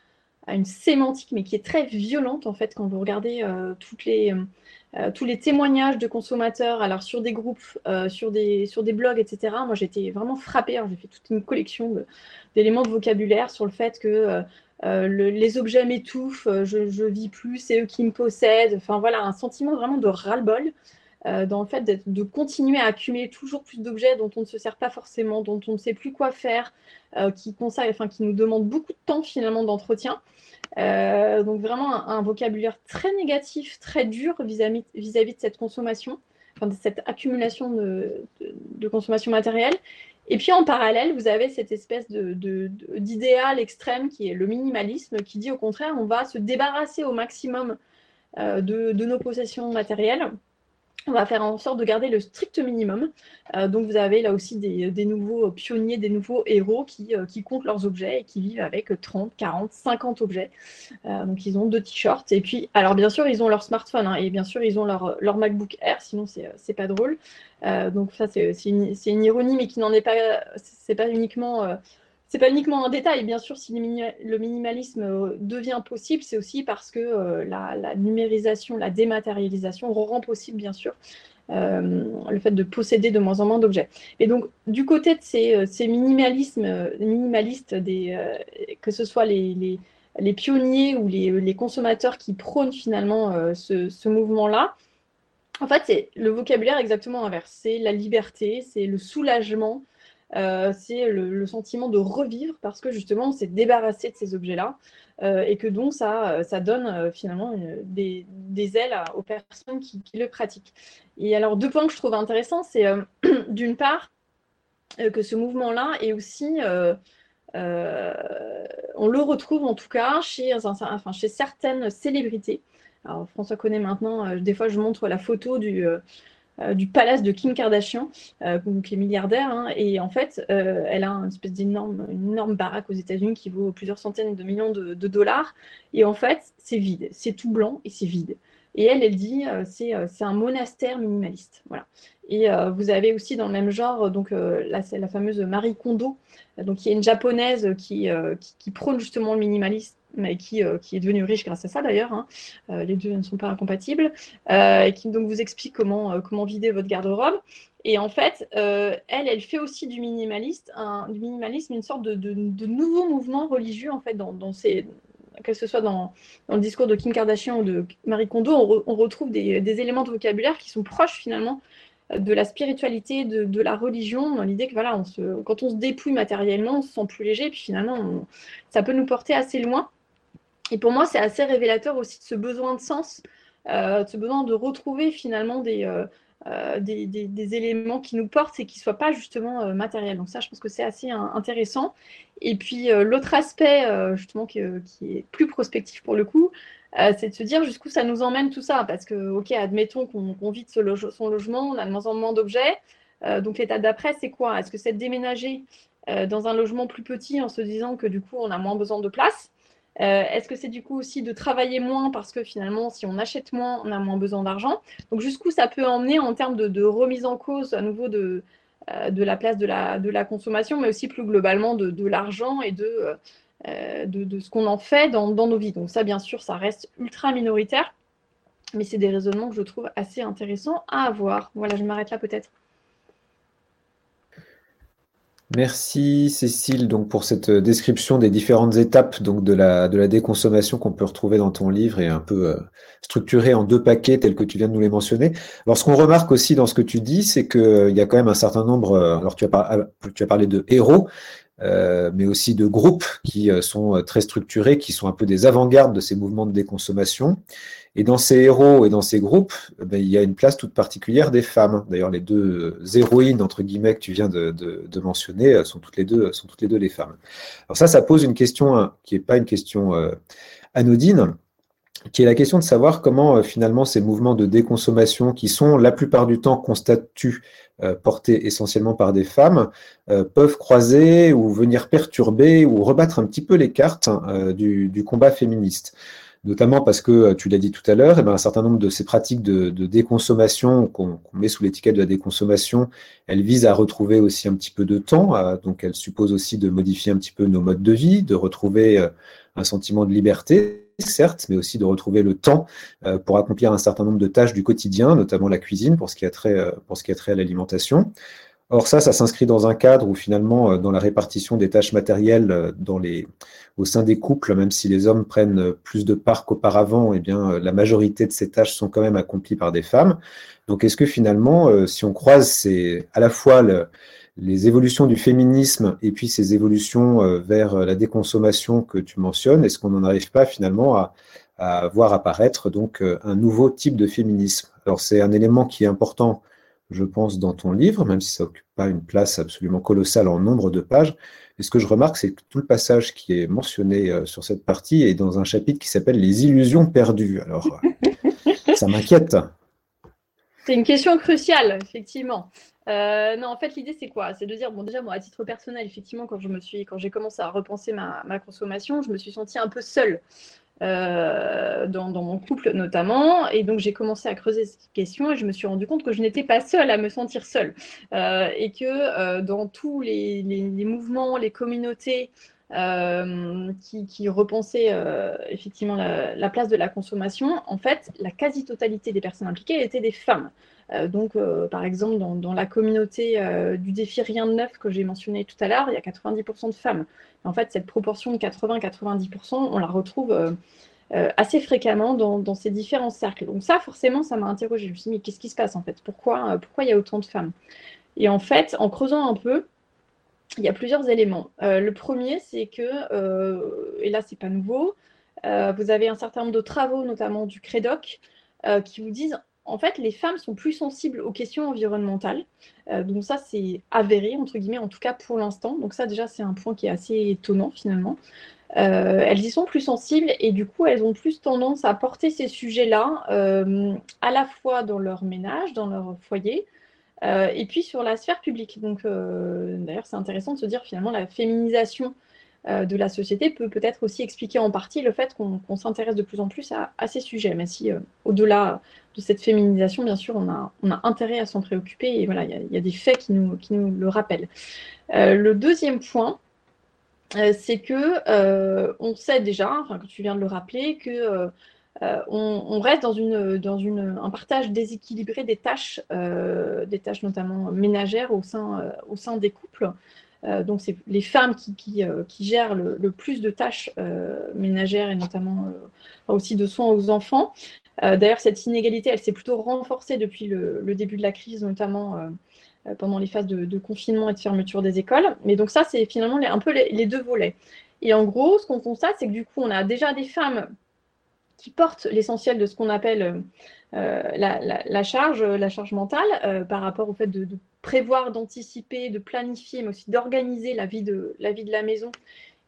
une sémantique, mais qui est très violente en fait quand vous regardez euh, toutes les, euh, tous les témoignages de consommateurs, alors sur des groupes, euh, sur, des, blogs, etc. Moi, j'étais vraiment frappée. J'ai fait toute une collection d'éléments de, vocabulaire sur le fait que les objets m'étouffent, je, je vis plus, c'est eux qui me possèdent. Enfin voilà, un sentiment vraiment de ras-le-bol. Dans le fait de continuer à accumuler toujours plus d'objets dont on ne se sert pas forcément, dont on ne sait plus quoi faire, qui, enfin, qui nous demandent beaucoup de temps finalement d'entretien. Euh, donc vraiment un, vocabulaire très négatif, très dur vis-à-vis de cette consommation, enfin de cette accumulation de, consommation matérielle. Et puis en parallèle, vous avez cette espèce d'idéal extrême qui est le minimalisme, qui dit au contraire, on va se débarrasser au maximum euh, de, nos possessions matérielles on va faire en sorte de garder le strict minimum. Euh, donc vous avez là aussi des, nouveaux pionniers, des nouveaux héros euh, qui, comptent leurs objets et qui vivent avec 30, 40, 50 objets. Euh, donc ils ont deux t-shirts. Et puis, alors bien sûr, ils ont leur smartphone hein, et bien sûr, ils ont leur, MacBook Air, sinon c'est pas drôle. donc ça, c'est une, une, ironie, mais qui n'en est pas, c'est pas uniquement c'est pas uniquement un détail, bien sûr, si le minimalisme euh, devient possible, c'est aussi parce que euh, la, numérisation, la dématérialisation rend possible, bien sûr, le fait de posséder de moins en moins d'objets. Et donc, du côté de ces, minimalismes, minimalistes, que ce soit les, les, pionniers ou les, consommateurs qui prônent finalement ce, ce mouvement-là, en fait, c'est le vocabulaire exactement inverse. C'est la liberté, c'est le soulagement, euh, c'est le, sentiment de revivre parce que justement on s'est débarrassé de ces objets-là euh, et que donc ça, euh, ça donne finalement des, ailes aux personnes qui, le pratiquent. Et alors deux points que je trouve intéressants, c'est d'une part que ce mouvement-là est aussi, on le retrouve en tout cas chez, enfin, chez certaines célébrités. Alors François connaît maintenant, des fois je montre la photo du du palace de Kim Kardashian, euh, qui est milliardaire. Hein, et en fait, euh, elle a une espèce d'énorme énorme baraque aux États-Unis qui vaut plusieurs centaines de millions de, dollars. Et en fait, c'est vide. C'est tout blanc et c'est vide. Et elle, elle dit, c'est un monastère minimaliste. Voilà. Et vous avez aussi dans le même genre, donc là, c'est la fameuse Marie Kondo, donc qui est une japonaise qui, qui, prône justement le minimalisme mais qui, euh, qui, est devenu riche grâce à ça d'ailleurs. Hein. Euh, les deux ne sont pas incompatibles. Euh, et qui donc vous explique comment, comment vider votre garde-robe. Et en fait, elle, elle fait aussi du, minimaliste, du minimalisme une sorte de, de, nouveau mouvement religieux en fait dans, dans ces, que ce soit dans, le discours de Kim Kardashian ou de Marie Kondo, on, retrouve des, éléments de vocabulaire qui sont proches finalement de la spiritualité, de, la religion, dans l'idée que voilà, quand on se dépouille matériellement, on se sent plus léger, puis finalement, ça peut nous porter assez loin. Et pour moi, c'est assez révélateur aussi de ce besoin de sens, euh, de ce besoin de retrouver finalement des, euh, euh, des, éléments qui nous portent et qui ne soient pas justement matériels. Donc ça, je pense que c'est assez intéressant. Et puis l'autre aspect, justement, qui, est plus prospectif pour le coup, c'est de se dire jusqu'où ça nous emmène tout ça. Parce que, ok, admettons qu'on vide son logement, on a de moins en moins d'objets. donc l'étape d'après, c'est quoi? Est-ce que c'est de déménager dans un logement plus petit en se disant que du coup, on a moins besoin de place? Euh, est-ce que c'est du coup aussi de travailler moins parce que finalement, si on achète moins, on a moins besoin d'argent? Donc jusqu'où ça peut emmener en termes de, remise en cause à nouveau de, euh, la place de la, consommation, mais aussi plus globalement de, l'argent et de, euh, de, ce qu'on en fait dans, dans, nos vies? Donc ça, bien sûr, ça reste ultra minoritaire, mais c'est des raisonnements que je trouve assez intéressants à avoir. Voilà, je m'arrête là peut-être. Merci Cécile donc pour cette euh, description des différentes étapes donc de la, de la déconsommation qu'on peut retrouver dans ton livre et un peu euh, structuré en deux paquets tels que tu viens de nous les mentionner. Alors ce qu'on remarque aussi dans ce que tu dis, c'est qu'il euh, y a quand même un certain nombre, alors tu as, tu as parlé de héros, mais aussi de groupes qui sont très structurés, qui sont un peu des avant-gardes de ces mouvements de déconsommation. Et dans ces héros et dans ces groupes, eh ben, il y a une place toute particulière des femmes. D'ailleurs, les deux héroïnes, entre guillemets, que tu viens de, mentionner, sont toutes, les deux, sont toutes les deux les femmes. Alors ça, ça pose une question hein, qui n'est pas une question euh, anodine, qui est la question de savoir comment euh, finalement ces mouvements de déconsommation, qui sont la plupart du temps, constate-tu, euh, portés essentiellement par des femmes, peuvent croiser ou venir perturber ou rebattre un petit peu les cartes hein, du, combat féministe notamment parce que, euh, tu l'as dit tout à l'heure, eh ben, un certain nombre de ces pratiques de, déconsommation qu'on met sous l'étiquette de la déconsommation, elles visent à retrouver aussi un petit peu de temps, donc elles supposent aussi de modifier un petit peu nos modes de vie, de retrouver euh, un sentiment de liberté, certes, mais aussi de retrouver le temps euh, pour accomplir un certain nombre de tâches du quotidien, notamment la cuisine pour ce qui a trait, pour ce qui a trait à l'alimentation. Or ça, ça s'inscrit dans un cadre où finalement, euh, dans la répartition des tâches matérielles euh, dans les, au sein des couples, même si les hommes prennent euh, plus de part qu'auparavant, eh bien, la majorité de ces tâches sont quand même accomplies par des femmes. Donc, est-ce que finalement, si on croise c'est à la fois les évolutions du féminisme et puis ces évolutions vers la déconsommation que tu mentionnes, est-ce qu'on n'en arrive pas finalement à, à voir apparaître donc un nouveau type de féminisme? Alors, c'est un élément qui est important je pense, dans ton livre, même si ça n'occupe pas une place absolument colossale en nombre de pages. Et ce que je remarque, c'est que tout le passage qui est mentionné euh, sur cette partie est dans un chapitre qui s'appelle Les illusions perdues. Alors, euh, ça m'inquiète. C'est une question cruciale, effectivement. Euh, non, en fait, l'idée, c'est quoi? C'est de dire, bon, déjà, moi, à titre personnel, effectivement, quand je me suis, quand j'ai commencé à repenser ma, ma, consommation, je me suis sentie un peu seule. Euh, dans, mon couple notamment. Et donc j'ai commencé à creuser cette question et je me suis rendu compte que je n'étais pas seule à me sentir seule. Euh, et que euh, dans tous les, mouvements, les communautés qui, repensaient effectivement la, place de la consommation, en fait, la quasi-totalité des personnes impliquées étaient des femmes. Donc, par exemple, dans, la communauté du défi Rien de neuf que j'ai mentionné tout à l'heure, il y a 90% de femmes. En fait, cette proportion de 80-90%, on la retrouve assez fréquemment dans, ces différents cercles. Donc ça, forcément, ça m'a interrogée. Je me suis dit, mais qu'est-ce qui se passe en fait? Pourquoi, pourquoi il y a autant de femmes? Et en fait, en creusant un peu, il y a plusieurs éléments. le premier, c'est que, et là, c'est pas nouveau, vous avez un certain nombre de travaux, notamment du CREDOC, qui vous disent en fait, les femmes sont plus sensibles aux questions environnementales. Euh, donc ça, c'est avéré, entre guillemets, en tout cas pour l'instant. Donc ça, déjà, c'est un point qui est assez étonnant, finalement. Euh, elles y sont plus sensibles et du coup, elles ont plus tendance à porter ces sujets-là euh, à la fois dans leur ménage, dans leur foyer, et puis sur la sphère publique. Donc d'ailleurs, c'est intéressant de se dire finalement la féminisation de la société peut peut-être aussi expliquer en partie le fait qu'on s'intéresse de plus en plus à, ces sujets, mais si euh, au-delà de cette féminisation, bien sûr, on a, intérêt à s'en préoccuper, et voilà, il y, a des faits qui nous, le rappellent. Euh, le deuxième point, c'est que on sait déjà, enfin, tu viens de le rappeler, que on, reste dans, un partage déséquilibré des tâches, des tâches notamment ménagères au sein des couples. Euh, donc, c'est les femmes qui, euh, gèrent le, plus de tâches euh, ménagères et notamment aussi de soins aux enfants. D'ailleurs, cette inégalité, elle s'est plutôt renforcée depuis le, début de la crise, notamment pendant les phases de, confinement et de fermeture des écoles. Mais donc ça, c'est finalement un peu les, deux volets. Et en gros, ce qu'on constate, c'est que du coup, on a déjà des femmes qui portent l'essentiel de ce qu'on appelle la, charge, la charge mentale par rapport au fait de, prévoir, d'anticiper, de planifier, mais aussi d'organiser la, vie de, la vie de la maison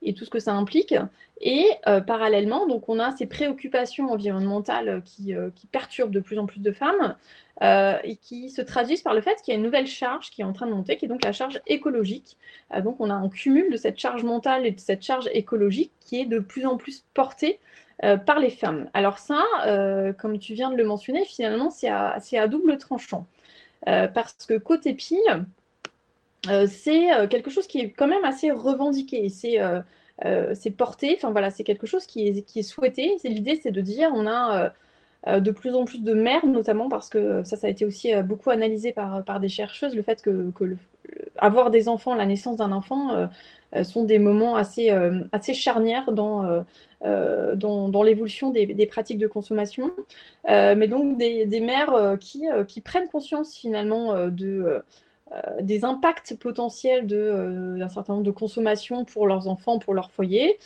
et tout ce que ça implique. Et euh, parallèlement, donc on a ces préoccupations environnementales qui, euh, perturbent de plus en plus de femmes euh, et qui se traduisent par le fait qu'il y a une nouvelle charge qui est en train de monter, qui est donc la charge écologique. donc on a un cumul de cette charge mentale et de cette charge écologique qui est de plus en plus portée par les femmes. Alors ça, comme tu viens de le mentionner, finalement, c'est à, double tranchant. Euh, parce que côté pile, euh, c'est euh, quelque chose qui est quand même assez revendiqué. C'est porté, enfin voilà, c'est quelque chose qui est, qui est souhaité. L'idée, c'est de dire, on a de plus en plus de mères, notamment parce que ça, ça a été aussi beaucoup analysé par, par des chercheuses, le fait que, que avoir des enfants, la naissance d'un enfant, sont des moments assez, assez charnières dans, euh, dans, l'évolution des, pratiques de consommation, euh, mais donc des, mères euh, qui, qui, prennent conscience finalement de, des impacts potentiels d'un certain nombre de consommations pour leurs enfants, pour leur foyer.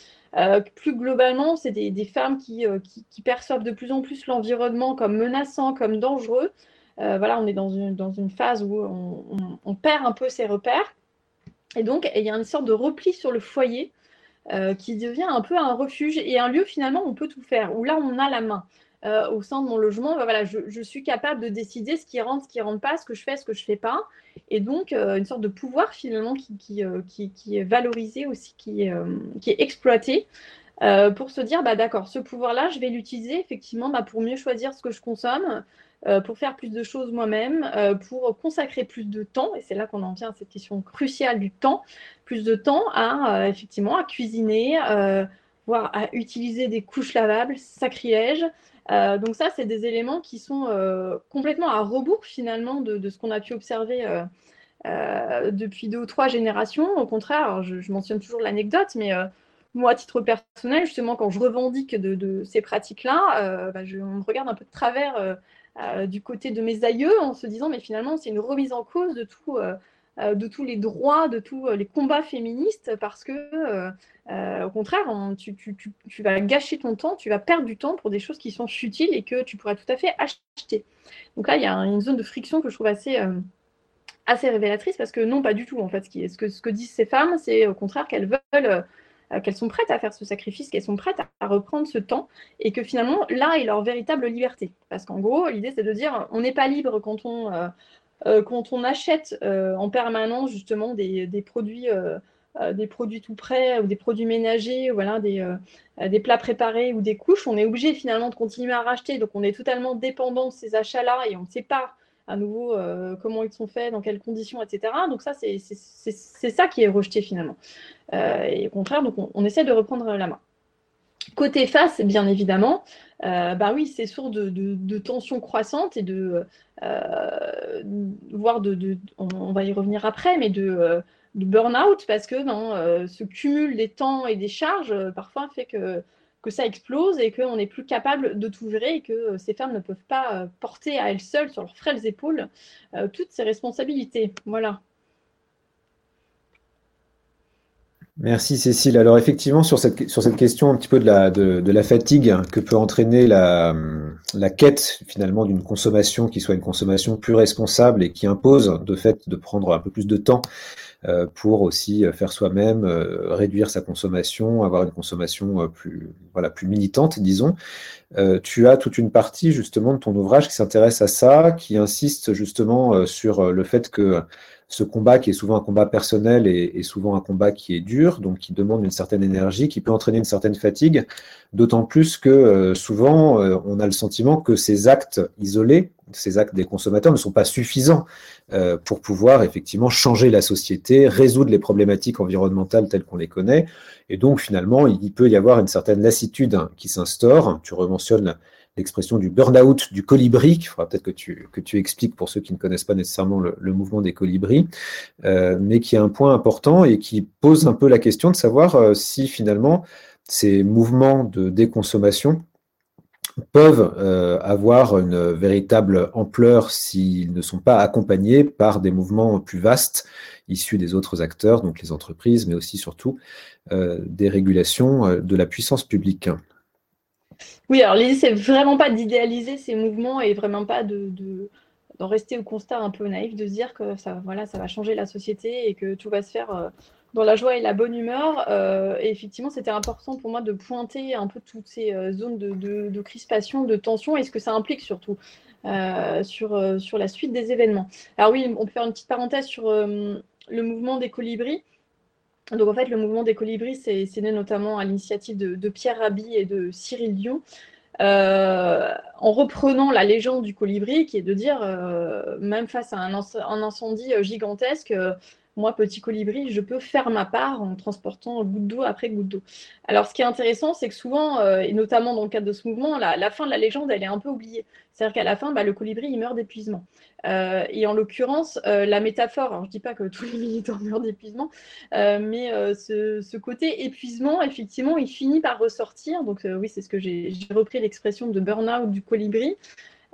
Plus globalement, c'est des, femmes qui, qui, perçoivent de plus en plus l'environnement comme menaçant, comme dangereux. voilà, on est dans une, phase où on, perd un peu ses repères. Et donc, il y a une sorte de repli sur le foyer euh, qui devient un peu un refuge et un lieu finalement où on peut tout faire, où là on a la main. Euh, au sein de mon logement, bah, voilà, je, suis capable de décider ce qui rentre, ce qui rentre pas, ce que je fais, ce que je fais pas. Et donc, euh, une sorte de pouvoir finalement qui, qui, qui, est valorisé aussi, qui est, qui est exploité pour se dire, bah, d'accord, ce pouvoir-là, je vais l'utiliser effectivement bah, pour mieux choisir ce que je consomme, euh, pour faire plus de choses moi-même, euh, pour consacrer plus de temps, et c'est là qu'on en vient à cette question cruciale du temps, plus de temps à euh, effectivement à cuisiner, voire à utiliser des couches lavables, sacrilège. Donc ça, c'est des éléments qui sont complètement à rebours finalement de, ce qu'on a pu observer depuis deux ou trois générations. Au contraire, je, mentionne toujours l'anecdote, mais moi, à titre personnel, justement, quand je revendique de, ces pratiques-là, bah, on me regarde un peu de travers euh, du côté de mes aïeux en se disant mais finalement c'est une remise en cause de tout. Euh, euh, de tous les droits, de tous les combats féministes, parce que, au contraire, tu, vas gâcher ton temps, tu vas perdre du temps pour des choses qui sont futiles et que tu pourrais tout à fait acheter. Donc là, il y a une zone de friction que je trouve assez, révélatrice, parce que non, pas du tout, en fait. Ce, que, disent ces femmes, c'est au contraire qu'elles veulent euh, qu'elles sont prêtes à faire ce sacrifice, qu'elles sont prêtes à reprendre ce temps et que finalement là est leur véritable liberté. Parce qu'en gros, l'idée c'est de dire on n'est pas libre quand on, euh, euh, quand on achète en permanence justement des, produits. des produits tout prêts ou des produits ménagers, voilà, des, plats préparés ou des couches, on est obligé finalement de continuer à racheter. Donc on est totalement dépendant de ces achats-là et on ne sait pas à nouveau euh, comment ils sont faits, dans quelles conditions, etc. Donc ça, c'est ça qui est rejeté finalement. Euh, et au contraire, donc on, essaie de reprendre la main. Côté face, bien évidemment, bah oui, c'est source de, tensions croissantes et de, voire de, on, va y revenir après, mais de, burn-out parce que ben, ce cumul des temps et des charges parfois fait que que ça explose et qu'on n'est plus capable de tout gérer et que ces femmes ne peuvent pas euh, porter à elles seules, sur leurs frêles épaules, euh, toutes ces responsabilités. Voilà. Merci Cécile. Alors effectivement, sur cette, sur cette question un petit peu de la, de, la fatigue que peut entraîner la, la quête finalement d'une consommation qui soit une consommation plus responsable et qui impose de fait de prendre un peu plus de temps euh, pour aussi euh, faire soi-même, euh, réduire sa consommation, avoir une consommation plus, voilà, plus militante, disons. tu as toute une partie justement de ton ouvrage qui s'intéresse à ça, qui insiste justement sur le fait que ce combat qui est souvent un combat personnel et, souvent un combat qui est dur, donc qui demande une certaine énergie, qui peut entraîner une certaine fatigue, d'autant plus que souvent on a le sentiment que ces actes isolés, ces actes des consommateurs ne sont pas suffisants euh, pour pouvoir effectivement changer la société, résoudre les problématiques environnementales telles qu'on les connaît. Et donc finalement, il peut y avoir une certaine lassitude qui s'instaure. Tu rementionnes l'expression du burn-out du colibri, il faudra peut-être que tu, que tu expliques pour ceux qui ne connaissent pas nécessairement le, mouvement des colibris, euh, mais qui est un point important et qui pose un peu la question de savoir euh, si finalement ces mouvements de déconsommation peuvent euh, avoir une véritable ampleur s'ils ne sont pas accompagnés par des mouvements plus vastes issus des autres acteurs, donc les entreprises, mais aussi surtout des régulations de la puissance publique. Oui, alors l'idée, c'est vraiment pas d'idéaliser ces mouvements et vraiment pas de, d'en rester au constat un peu naïf, de se dire que ça, voilà, ça va changer la société et que tout va se faire dans la joie et la bonne humeur. Euh, et effectivement, c'était important pour moi de pointer un peu toutes ces euh, zones de, crispation, de tension et ce que ça implique surtout euh, sur, sur la suite des événements. Alors oui, on peut faire une petite parenthèse sur le mouvement des colibris. Donc en fait, le mouvement des colibris, c'est né notamment à l'initiative de, Pierre Rabhi et de Cyril Dion. en reprenant la légende du colibri, qui est de dire, même face à un, un incendie gigantesque, moi, petit colibri, je peux faire ma part en transportant goutte d'eau après goutte d'eau. Alors, ce qui est intéressant, c'est que souvent, euh, et notamment dans le cadre de ce mouvement, la, fin de la légende, elle est un peu oubliée. C'est-à-dire qu'à la fin, bah, le colibri, il meurt d'épuisement. Euh, et en l'occurrence, euh, la métaphore, alors je ne dis pas que tous les militants meurent d'épuisement, mais ce, côté épuisement, effectivement, il finit par ressortir. Donc, oui, c'est ce que j'ai repris l'expression de burn-out du colibri.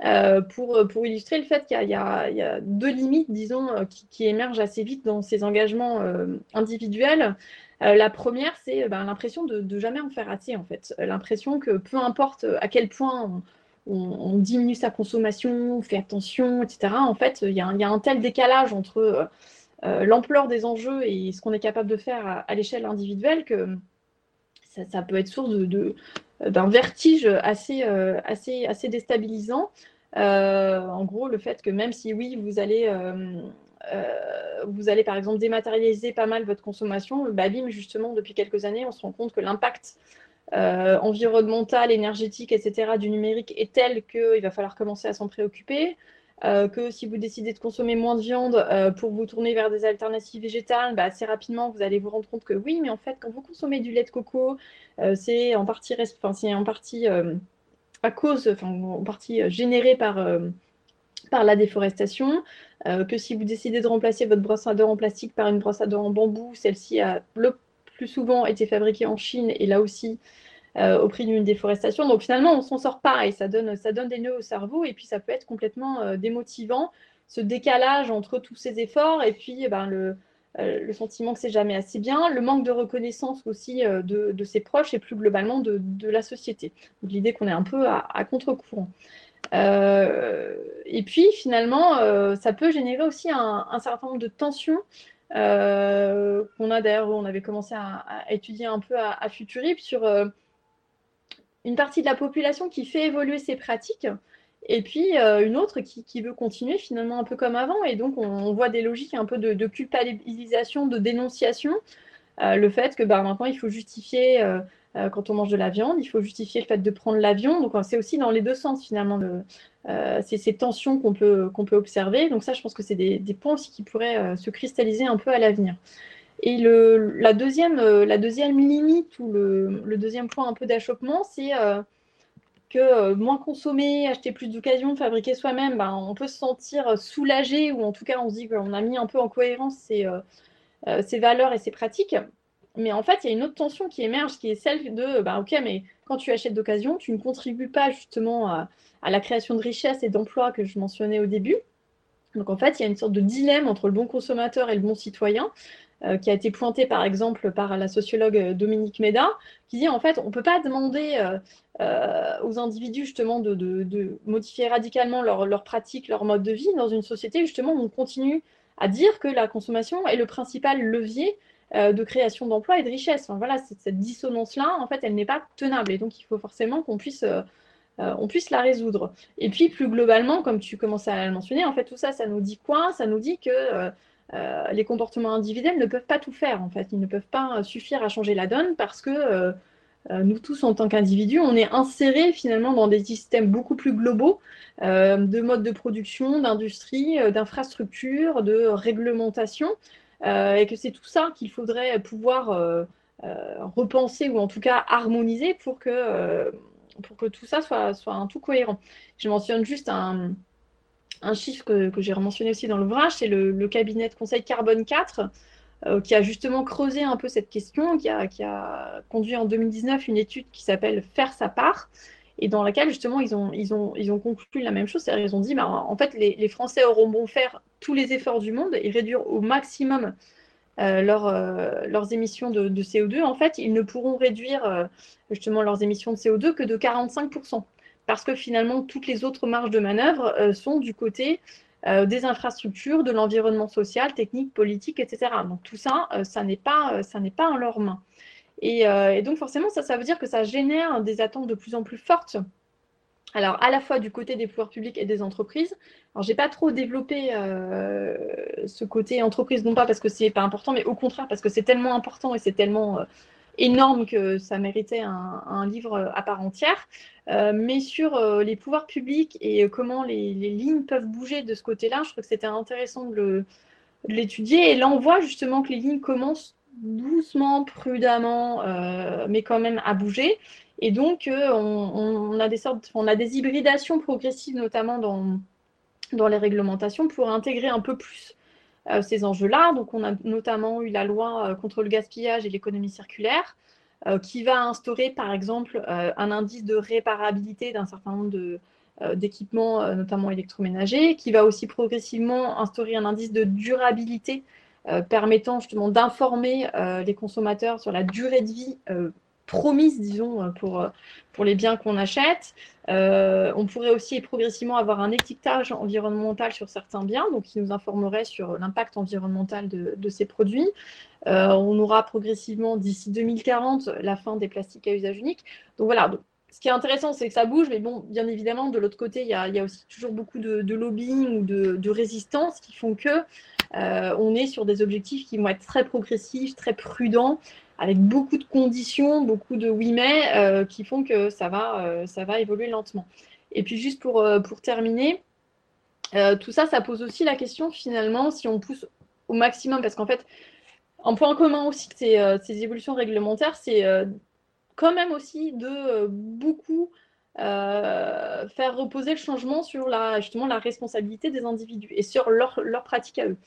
Euh, pour, pour, illustrer le fait qu'il y, a deux limites, disons, euh, qui, émergent assez vite dans ces engagements euh, individuels. la première, c'est ben, l'impression de, de, jamais en faire assez, en fait. L'impression que peu importe à quel point on, diminue sa consommation, on fait attention, etc., en fait, il y, a un tel décalage entre l'ampleur des enjeux et ce qu'on est capable de faire à, l'échelle individuelle que ça, peut être source d'un vertige assez, assez, assez déstabilisant. Euh, en gros, le fait que même si oui, vous allez, euh, euh, vous allez par exemple dématérialiser pas mal votre consommation, le BABIM, justement, depuis quelques années, on se rend compte que l'impact environnemental, énergétique, etc. du numérique est tel qu'il va falloir commencer à s'en préoccuper. que si vous décidez de consommer moins de viande pour vous tourner vers des alternatives végétales, bah, assez rapidement, vous allez vous rendre compte que oui, mais en fait, quand vous consommez du lait de coco, c'est en partie, enfin, en partie à cause, en partie euh, générée par, euh, par la déforestation, euh, que si vous décidez de remplacer votre brosse à dents en plastique par une brosse à dents en bambou, celle-ci a le plus souvent été fabriquée en Chine et là aussi au prix d'une déforestation. Donc finalement, on s'en sort pas et ça donne, ça donne des nœuds au cerveau et puis ça peut être complètement démotivant, ce décalage entre tous ces efforts et puis eh ben, le, le sentiment que c'est jamais assez bien, le manque de reconnaissance aussi euh, de, ses proches et plus globalement de, la société. L'idée qu'on est un peu à, contre-courant. Euh, et puis finalement, ça peut générer aussi un, certain nombre de tensions qu'on a d'ailleurs, on avait commencé à, étudier un peu à, à Futurip sur une partie de la population qui fait évoluer ses pratiques et puis euh, une autre qui, veut continuer finalement un peu comme avant. Et donc on, voit des logiques un peu de, culpabilisation, de dénonciation. Euh, le fait que bah, maintenant il faut justifier euh, quand on mange de la viande, il faut justifier le fait de prendre l'avion. Donc c'est aussi dans les deux sens finalement c'est ces tensions qu'on peut, qu'on peut observer. Donc ça je pense que c'est des, points aussi qui pourraient se cristalliser un peu à l'avenir. Et le, la, deuxième, la deuxième limite ou le deuxième point un peu d'achoppement, c'est que moins consommer, acheter plus d'occasions, fabriquer soi-même, ben, on peut se sentir soulagé ou en tout cas on se dit qu'on a mis un peu en cohérence ses, ses valeurs et ses pratiques. Mais en fait, il y a une autre tension qui émerge, qui est celle de, bah, ok, mais quand tu achètes d'occasion, tu ne contribues pas justement à, la création de richesses et d'emplois que je mentionnais au début. Donc en fait, il y a une sorte de dilemme entre le bon consommateur et le bon citoyen, euh, qui a été pointé par exemple par la sociologue euh, Dominique Méda, qui dit en fait, on ne peut pas demander euh, aux individus justement de, modifier radicalement leur pratiques, leur mode de vie dans une société justement où on continue à dire que la consommation est le principal levier euh, de création d'emplois et de richesse. voilà, cette dissonance-là, en fait, elle n'est pas tenable. Et donc, il faut forcément qu'on puisse, euh, euh, on puisse la résoudre. Et puis, plus globalement, comme tu commençais à le mentionner, en fait, tout ça, ça nous dit quoi? Ça nous dit que les comportements individuels ne peuvent pas tout faire, en fait. Ils ne peuvent pas suffire à changer la donne parce que nous tous, en tant qu'individus, on est insérés finalement dans des systèmes beaucoup plus globaux de modes de production, d'industrie, d'infrastructures, de réglementation, euh, et que c'est tout ça qu'il faudrait pouvoir euh, euh, repenser ou en tout cas harmoniser pour que, pour que tout ça soit, soit un tout cohérent. Je mentionne juste un, un chiffre que, j'ai mentionné aussi dans l'ouvrage, c'est le, cabinet de conseil Carbone 4, qui a justement creusé un peu cette question, qui a, conduit en 2019 une étude qui s'appelle Faire sa part, et dans laquelle justement ils ont, conclu la même chose, c'est-à-dire ils ont dit, bah, en fait les, Français auront bon faire tous les efforts du monde et réduire au maximum euh, euh, leurs émissions de, CO2, en fait ils ne pourront réduire euh, justement leurs émissions de CO2 que de 45%, parce que finalement toutes les autres marges de manœuvre sont du côté des infrastructures, de l'environnement social, technique, politique, etc. Donc tout ça, ça n'est pas, pas en leurs mains. Euh, et, donc forcément, ça, ça veut dire que ça génère des attentes de plus en plus fortes. Alors, à la fois du côté des pouvoirs publics et des entreprises. Alors, j'ai pas trop développé euh, ce côté entreprise, non pas parce que c'est pas important, mais au contraire parce que c'est tellement important et c'est tellement euh, énorme que ça méritait un, livre à part entière. mais sur les pouvoirs publics et comment les, lignes peuvent bouger de ce côté-là, je trouve que c'était intéressant de l'étudier. Et là, on voit justement que les lignes commencent doucement, prudemment, euh, mais quand même à bouger. Et donc, euh, on, a des sortes, on a des hybridations progressives, notamment dans, dans les réglementations, pour intégrer un peu plus euh, ces enjeux-là. Donc, on a notamment eu la loi contre le gaspillage et l'économie circulaire, qui va instaurer, par exemple, un indice de réparabilité d'un certain nombre de, d'équipements, notamment électroménagers, qui va aussi progressivement instaurer un indice de durabilité euh, permettant justement d'informer euh, les consommateurs sur la durée de vie euh, promise, disons, pour, pour les biens qu'on achète. on pourrait aussi progressivement avoir un étiquetage environnemental sur certains biens, donc qui nous informerait sur l'impact environnemental de, de, ces produits. on aura progressivement d'ici 2040 la fin des plastiques à usage unique. Donc voilà, ce qui est intéressant, c'est que ça bouge, mais bon, bien évidemment, de l'autre côté, il y, a, il y, a, aussi toujours beaucoup de, lobbying ou de, résistance qui font que euh, on est sur des objectifs qui vont être très progressifs, très prudents, avec beaucoup de conditions, beaucoup de oui mais euh, qui font que ça va, euh, ça va évoluer lentement. Et puis juste pour, pour terminer, tout ça, ça pose aussi la question finalement si on pousse au maximum, parce qu'en fait, un point commun aussi de ces, ces évolutions réglementaires, c'est quand même aussi de beaucoup euh, faire reposer le changement sur la, justement la responsabilité des individus et sur leur pratique à eux.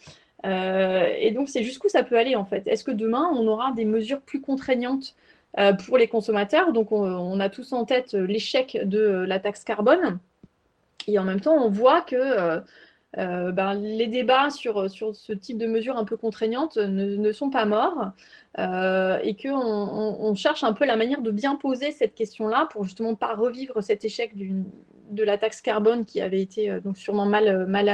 Euh, et donc, c'est jusqu'où ça peut aller en fait? Est-ce que demain, on aura des mesures plus contraignantes euh, pour les consommateurs? Donc, on, a tous en tête l'échec de la taxe carbone. Et en même temps, on voit que ben, les débats sur, ce type de mesures un peu contraignantes ne, sont pas morts. Euh, et qu'on on, cherche un peu la manière de bien poser cette question-là pour justement pas revivre cet échec de la taxe carbone qui avait été euh, donc sûrement mal, euh, mal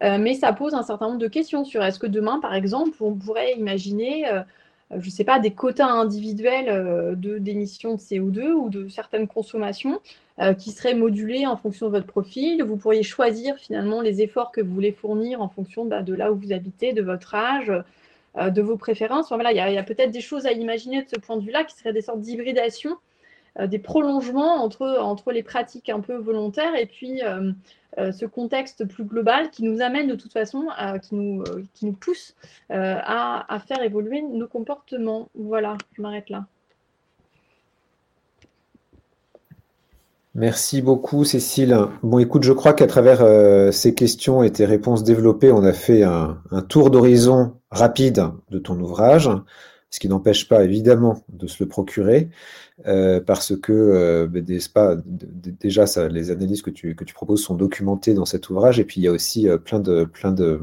amené. mais ça pose un certain nombre de questions sur est-ce que demain, par exemple, on pourrait imaginer, je ne sais pas, des quotas individuels d'émissions de CO2 ou de certaines consommations qui seraient modulés en fonction de votre profil. Vous pourriez choisir finalement les efforts que vous voulez fournir en fonction bah, de là où vous habitez, de votre âge, euh, de vos préférences. voilà, il y a, peut-être des choses à imaginer de ce point de vue-là qui seraient des sortes d'hybridation des prolongements entre, entre les pratiques un peu volontaires et puis ce contexte plus global qui nous amène de toute façon, qui, nous, qui nous pousse à, à faire évoluer nos comportements. Voilà, je m'arrête là. Merci beaucoup, Cécile. Bon, écoute, je crois qu'à travers euh, ces questions et tes réponses développées, on a fait un, tour d'horizon rapide de ton ouvrage, ce qui n'empêche pas évidemment de se le procurer, euh, parce que euh, ben, déjà les analyses que tu, proposes sont documentées dans cet ouvrage, et puis il y a aussi plein de plein de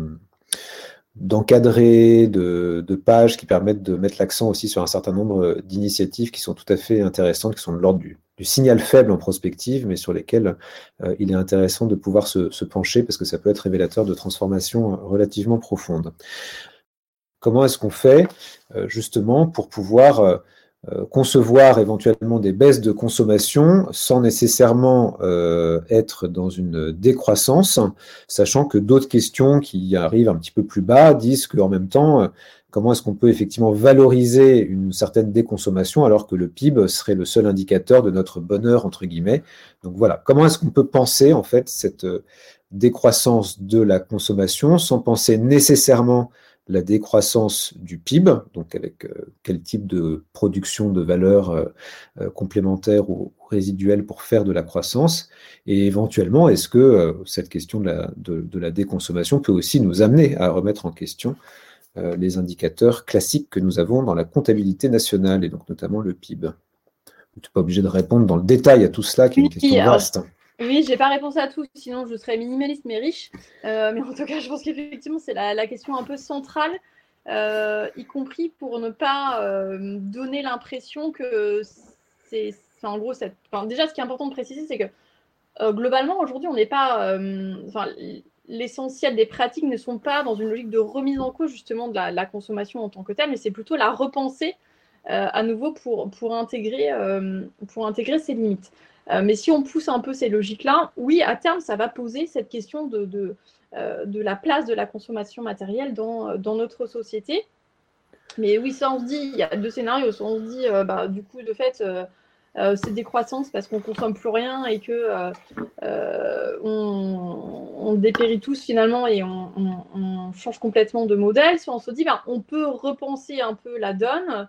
de, pages qui permettent de mettre l'accent aussi sur un certain nombre d'initiatives qui sont tout à fait intéressantes, qui sont de l'ordre du, signal faible en prospective, mais sur lesquelles euh, il est intéressant de pouvoir se, pencher parce que ça peut être révélateur de transformations relativement profondes. Comment est-ce qu'on fait euh, justement pour pouvoir euh, euh, concevoir éventuellement des baisses de consommation sans nécessairement être dans une décroissance, sachant que d'autres questions qui arrivent un petit peu plus bas disent qu'en même temps, comment est-ce qu'on peut effectivement valoriser une certaine déconsommation alors que le PIB serait le seul indicateur de notre bonheur, entre guillemets. Donc voilà, comment est-ce qu'on peut penser en fait cette décroissance de la consommation sans penser nécessairement la décroissance du PIB, donc avec euh, quel type de production de valeur euh, euh, complémentaire ou résiduelle pour faire de la croissance, et éventuellement, est-ce que cette question de la, de, la, déconsommation peut aussi nous amener à remettre en question les indicateurs classiques que nous avons dans la comptabilité nationale, et donc notamment le PIB Tu n'es pas obligé de répondre dans le détail à tout cela, qui est une question vaste. Oui, j'ai pas réponse à tout, sinon je serais minimaliste mais riche. Euh, mais en tout cas, je pense qu'effectivement, c'est la, question un peu centrale, euh, y compris pour ne pas euh, donner l'impression que c'est. En gros, déjà, ce qui est important de préciser, c'est que globalement, aujourd'hui, on n'est pas. L'essentiel des pratiques ne sont pas dans une logique de remise en cause justement de la, consommation en tant que telle, mais c'est plutôt la repenser à nouveau pour, pour, intégrer, pour intégrer ces limites. Euh, mais si on pousse un peu ces logiques-là, oui, à terme, ça va poser cette question de, de, euh, la place de la consommation matérielle dans, dans, notre société. Mais oui, ça, on se dit, il y a deux scénarios. Soit on se dit, euh, bah, du coup, de fait, c'est décroissance parce qu'on ne consomme plus rien et que on, dépérit tous finalement et on, change complètement de modèle. Soit on se dit, bah, on peut repenser un peu la donne euh,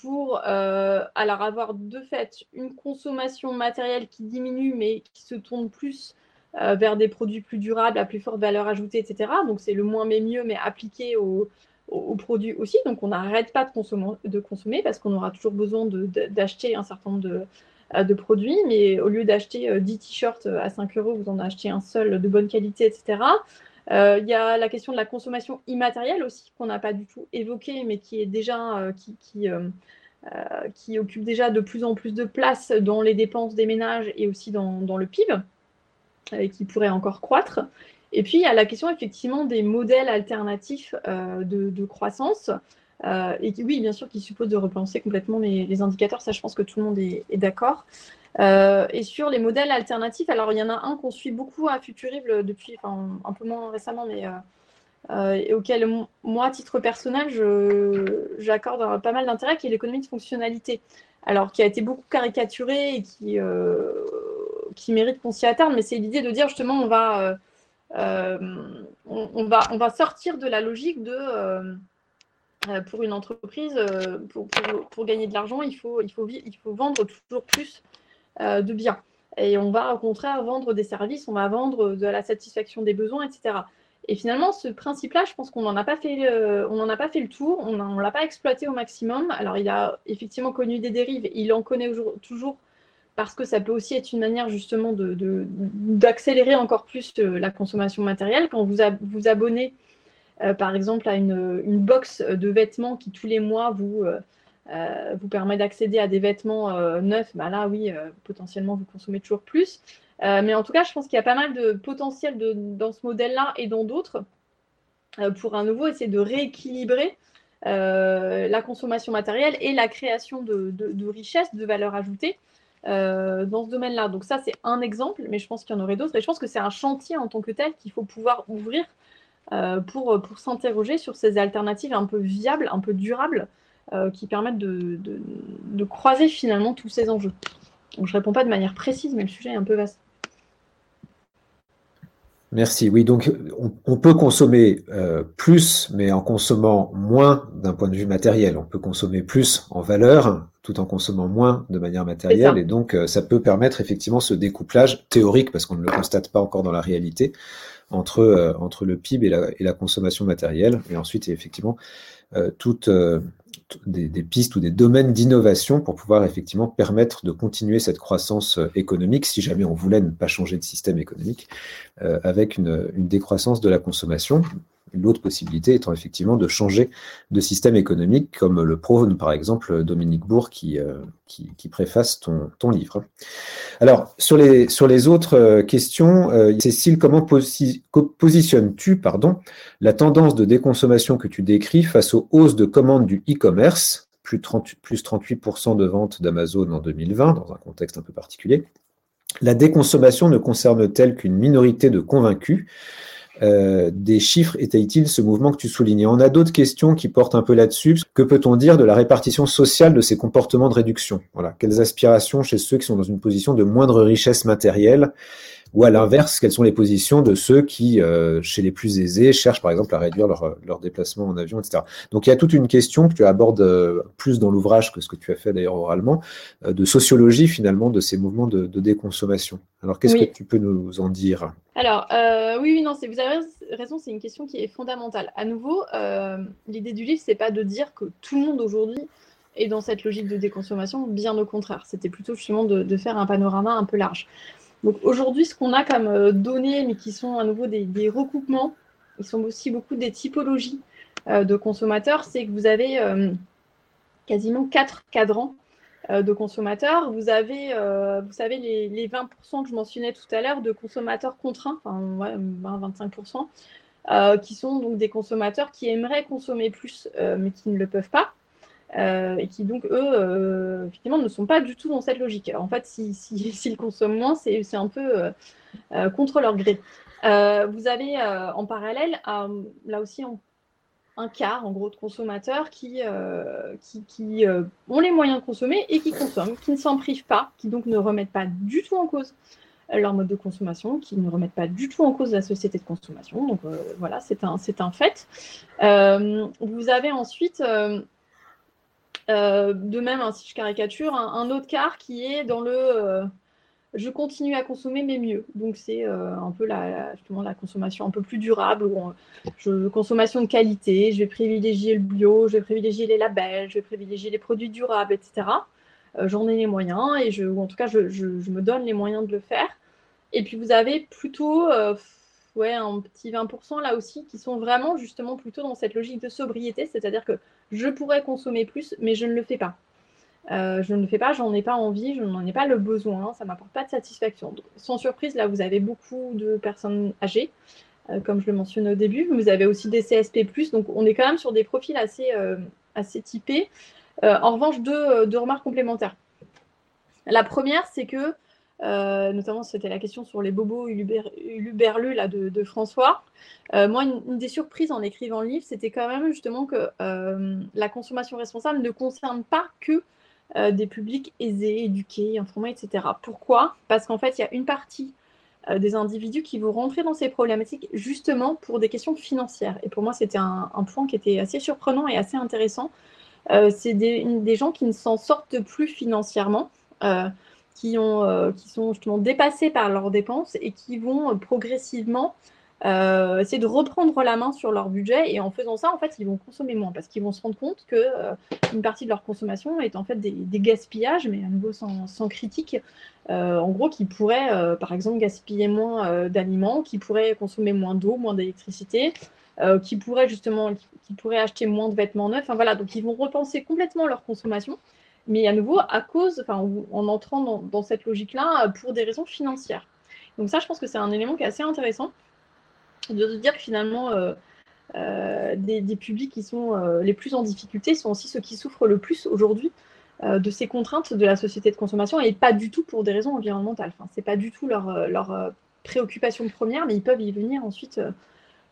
pour euh, alors avoir de fait une consommation matérielle qui diminue mais qui se tourne plus euh, vers des produits plus durables, à plus forte valeur ajoutée, etc. Donc c'est le moins mais mieux, mais appliqué aux, produits aussi. Donc on n'arrête pas de consommer, de consommer parce qu'on aura toujours besoin d'acheter un certain nombre de, de, produits, mais au lieu d'acheter 10 t-shirts à 5 euros, vous en achetez un seul de bonne qualité, etc. Euh, il y a la question de la consommation immatérielle aussi, qu'on n'a pas du tout évoquée, mais qui est déjà euh, qui, euh, qui, occupe déjà de plus en plus de place dans les dépenses des ménages et aussi dans, le PIB, et qui pourrait encore croître. Et puis, il y a la question effectivement des modèles alternatifs de, croissance. Et qui, oui, bien sûr, qui suppose de repenser complètement les, indicateurs. Ça, je pense que tout le monde est, d'accord. Euh, et sur les modèles alternatifs, alors il y en a un qu'on suit beaucoup à Futurible depuis, enfin un peu moins récemment, mais euh, euh, et auquel moi, à titre personnel, j'accorde pas mal d'intérêt, qui est l'économie de fonctionnalité. Alors qui a été beaucoup caricaturé et qui, qui mérite qu'on s'y attarde, mais c'est l'idée de dire justement on va, on, va, on va sortir de la logique de pour une entreprise, pour, pour, gagner de l'argent, il faut, il, faut, vendre toujours plus euh, de biens. Et on va au contraire vendre des services, on va vendre de la satisfaction des besoins, etc. Et finalement, ce principe-là, je pense qu'on n'en a pas fait, euh, a pas fait le tour, on ne l'a pas exploité au maximum. Alors, il a effectivement connu des dérives, il en connaît toujours parce que ça peut aussi être une manière justement d'accélérer encore plus euh, la consommation matérielle. Quand vous vous abonnez, par exemple, à une, une, box de vêtements qui tous les mois vous euh, vous permet d'accéder à des vêtements euh, neufs, bah là oui, euh, potentiellement vous consommez toujours plus. mais en tout cas, je pense qu'il y a pas mal de potentiel de, dans ce modèle-là et dans d'autres pour à nouveau essayer de rééquilibrer la consommation matérielle et la création de, de, de richesses, de valeur ajoutée dans ce domaine-là. Donc ça, c'est un exemple, mais je pense qu'il y en aurait d'autres. Et je pense que c'est un chantier en tant que tel qu'il faut pouvoir ouvrir pour, pour s'interroger sur ces alternatives un peu viables, un peu durables qui permettent de, de, croiser finalement tous ces enjeux. Donc, je ne réponds pas de manière précise, mais le sujet est un peu vaste. Merci. Oui, donc on, peut consommer euh, plus, mais en consommant moins d'un point de vue matériel. On peut consommer plus en valeur, tout en consommant moins de manière matérielle. Et donc, euh, ça peut permettre effectivement ce découplage théorique, parce qu'on ne le constate pas encore dans la réalité, entre, euh, entre le PIB et la, consommation matérielle. Et ensuite, effectivement, toute des, pistes ou des domaines d'innovation pour pouvoir effectivement permettre de continuer cette croissance euh, économique, si jamais on voulait ne pas changer de système économique, euh, avec une, décroissance de la consommation. L'autre possibilité étant effectivement de changer de système économique, comme le prône par exemple Dominique Bourg qui, euh, qui, préface ton, ton, livre. Alors, sur les, sur les autres euh, questions, euh, Cécile, comment positionnes-tu la tendance de déconsommation que tu décris face aux hausses de commandes du e-commerce, plus, plus 38% de ventes d'Amazon en 2020, dans un contexte un peu particulier? La déconsommation ne concerne-t-elle qu'une minorité de convaincus? Euh, des chiffres étaient-ils ce mouvement que tu soulignais? On a d'autres questions qui portent un peu là-dessus. Que peut-on dire de la répartition sociale de ces comportements de réduction? Voilà, quelles aspirations chez ceux qui sont dans une position de moindre richesse matérielle? Ou à l'inverse, quelles sont les positions de ceux qui, euh, chez les plus aisés, cherchent par exemple à réduire leur, leur, déplacement en avion, etc. Donc il y a toute une question que tu abordes euh, plus dans l'ouvrage que ce que tu as fait d'ailleurs oralement, euh, de sociologie finalement de ces mouvements de, de déconsommation. Alors qu'est-ce que tu peux nous en dire? Alors oui, oui, non, vous avez raison, c'est une question qui est fondamentale. À nouveau, l'idée du livre, c'est pas de dire que tout le monde aujourd'hui est dans cette logique de déconsommation, bien au contraire. C'était plutôt justement de, de faire un panorama un peu large. Donc aujourd'hui, ce qu'on a comme euh, données, mais qui sont à nouveau des, recoupements, ils sont aussi beaucoup des typologies euh, de consommateurs, c'est que vous avez euh, quasiment quatre cadrans de consommateurs. Vous avez, vous savez, les, 20% que je mentionnais tout à l'heure de consommateurs contraints, enfin 20-25%, qui sont donc des consommateurs qui aimeraient consommer plus, mais qui ne le peuvent pas. Euh, et qui donc, eux, euh, effectivement, ne sont pas du tout dans cette logique. en fait, s'ils si, consomment moins, c'est un peu euh, contre leur gré. vous avez en parallèle, là aussi, un quart, en gros, de consommateurs qui, ont les moyens de consommer et qui consomment, qui ne s'en privent pas, qui donc ne remettent pas du tout en cause leur mode de consommation, qui ne remettent pas du tout en cause la société de consommation. Donc voilà, c'est un fait. vous avez ensuite euh, de même, hein, si je caricature, un, autre quart qui est dans le euh, je continue à consommer mais mieux. Donc c'est euh, un peu la, justement, la consommation un peu plus durable, je, consommation de qualité, je vais privilégier le bio, je vais privilégier les labels, je vais privilégier les produits durables, etc. J'en ai les moyens, et je, ou en tout cas je, je, me donne les moyens de le faire. Et puis vous avez plutôt ouais, un petit 20% là aussi qui sont vraiment justement plutôt dans cette logique de sobriété, c'est-à-dire que je pourrais consommer plus, mais je ne le fais pas. Euh, je ne le fais pas, j'en ai pas envie, je n'en ai pas le besoin, ça m'apporte pas de satisfaction. sans surprise, là, vous avez beaucoup de personnes âgées, euh, comme je le mentionnais au début. Vous avez aussi des CSP+, donc on est quand même sur des profils assez, euh, assez typés. en revanche, deux, remarques complémentaires. La première, c'est que euh, notamment, c'était la question sur les bobos uluberlus là, de, François. Euh, moi, une, des surprises en écrivant le livre, c'était quand même justement que euh, la consommation responsable ne concerne pas que des publics aisés, éduqués, informés, etc. Pourquoi? Parce qu'en fait, il y a une partie des individus qui vont rentrer dans ces problématiques justement pour des questions financières. Et pour moi, c'était un, point qui était assez surprenant et assez intéressant. C'est des, des, gens qui ne s'en sortent plus financièrement euh, qui sont justement dépassés par leurs dépenses et qui vont euh, progressivement euh, essayer de reprendre la main sur leur budget. Et en faisant ça, en fait, ils vont consommer moins parce qu'ils vont se rendre compte que une partie de leur consommation est en fait des, gaspillages, mais à nouveau sans, critique. en gros, qui pourraient, par exemple, gaspiller moins d'aliments, qui pourraient consommer moins d'eau, moins d'électricité. qui pourraient justement pourraient acheter moins de vêtements neufs. Enfin, voilà, donc ils vont repenser complètement leur consommation mais à nouveau à cause, en entrant dans, cette logique-là pour des raisons financières. Donc ça, je pense que c'est un élément qui est assez intéressant de se dire que finalement, euh, euh, des, publics qui sont euh, les plus en difficulté sont aussi ceux qui souffrent le plus aujourd'hui de ces contraintes de la société de consommation et pas du tout pour des raisons environnementales. Enfin, c'est pas du tout leur, leur préoccupation première, mais ils peuvent y venir ensuite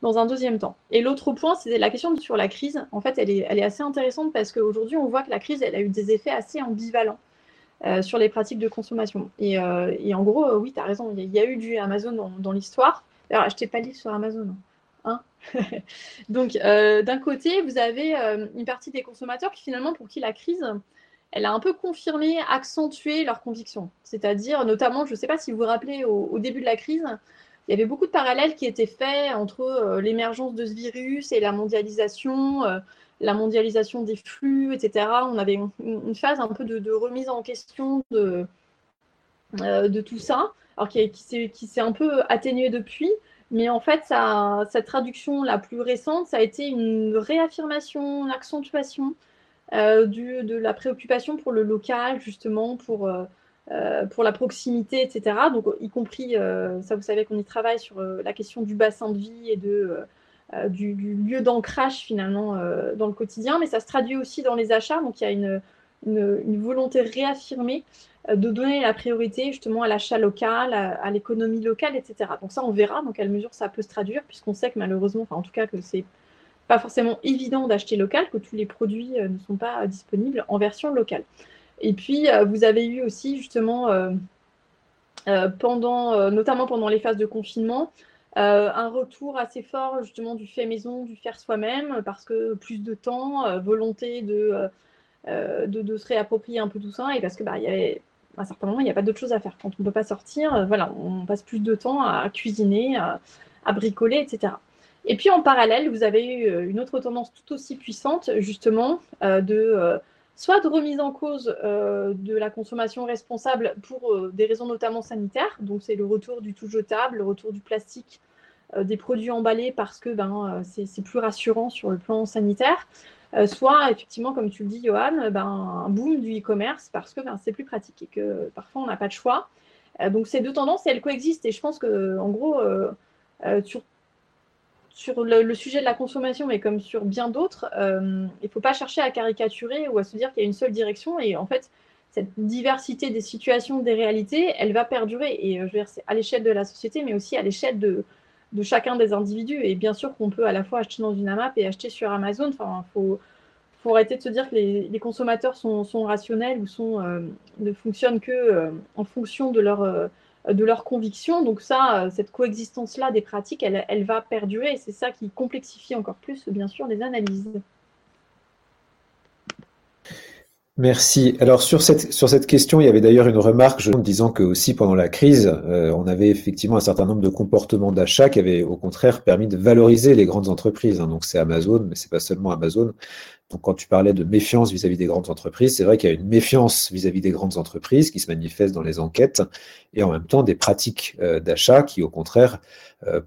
dans un deuxième temps. Et l'autre point, c'est la question sur la crise. En fait, elle est, assez intéressante parce qu'aujourd'hui, on voit que la crise, elle a eu des effets assez ambivalents euh, sur les pratiques de consommation. Et, euh, en gros, euh, oui, tu as raison, il y, a eu du Amazon dans, l'histoire. Alors, achetez pas le livre sur Amazon. Hein, hein? Donc, d'un côté, vous avez une partie des consommateurs qui, finalement, pour qui la crise, elle a un peu confirmé, accentué leurs convictions. C'est-à-dire, notamment, je ne sais pas si vous vous rappelez, au, début de la crise, il y avait beaucoup de parallèles qui étaient faits entre l'émergence de ce virus et la mondialisation, la mondialisation des flux, etc. On avait une, phase un peu de, remise en question de, euh, tout ça, alors qui, s'est un peu atténué depuis. Mais en fait, ça, cette traduction la plus récente, ça a été une réaffirmation, une accentuation euh, de la préoccupation pour le local, justement, pour, euh, pour la proximité, etc. Donc, y compris, ça vous savez qu'on y travaille sur la question du bassin de vie et de euh, du, lieu d'ancrage finalement euh, dans le quotidien, mais ça se traduit aussi dans les achats. Donc il y a une, volonté réaffirmée euh, de donner la priorité justement à l'achat local, à, l'économie locale, etc. Donc ça, on verra dans quelle mesure ça peut se traduire, puisqu'on sait que malheureusement, enfin en tout cas que c'est pas forcément évident d'acheter local, que tous les produits ne sont pas disponibles en version locale. Et puis, vous avez eu aussi justement, pendant, notamment pendant les phases de confinement, euh, un retour assez fort justement du fait maison, du faire soi-même, parce que plus de temps, euh, volonté euh, de, de, se réapproprier un peu tout ça, et parce que bah, y avait, à un certain moment, il n'y a pas d'autre chose à faire. Quand on ne peut pas sortir, voilà, on passe plus de temps à cuisiner, à, bricoler, etc. Et puis en parallèle, vous avez eu une autre tendance tout aussi puissante, justement, de soit de remise en cause de la consommation responsable pour des raisons notamment sanitaires, donc c'est le retour du tout jetable, le retour du plastique euh, des produits emballés parce que ben, euh, c'est plus rassurant sur le plan sanitaire, euh, soit effectivement, comme tu le dis, Johan, ben, un boom du e-commerce parce que ben, c'est plus pratique et que parfois on n'a pas de choix. donc ces deux tendances, elles coexistent et je pense que en gros, sur, sur le, sujet de la consommation, mais comme sur bien d'autres, il ne faut pas chercher à caricaturer ou à se dire qu'il y a une seule direction et en fait, cette diversité des situations, des réalités, elle va perdurer. Et je veux dire, c'est à l'échelle de la société, mais aussi à l'échelle de, chacun des individus. Et bien sûr qu'on peut à la fois acheter dans une AMAP et acheter sur Amazon. Enfin, faut, faut arrêter de se dire que les, consommateurs sont, rationnels ou sont, euh, ne fonctionnent que euh, en fonction de leur, euh, de leur conviction. Donc ça, cette coexistence-là des pratiques, elle, va perdurer. C'est ça qui complexifie encore plus, bien sûr, les analyses. Merci. Alors sur cette, question, il y avait d'ailleurs une remarque je, disant que aussi pendant la crise, euh, on avait effectivement un certain nombre de comportements d'achat qui avaient au contraire permis de valoriser les grandes entreprises. Hein. Donc c'est Amazon, mais c'est pas seulement Amazon. Donc quand tu parlais de méfiance vis-à-vis des grandes entreprises, c'est vrai qu'il y a une méfiance vis-à-vis des grandes entreprises qui se manifeste dans les enquêtes et en même temps des pratiques euh, d'achat qui au contraire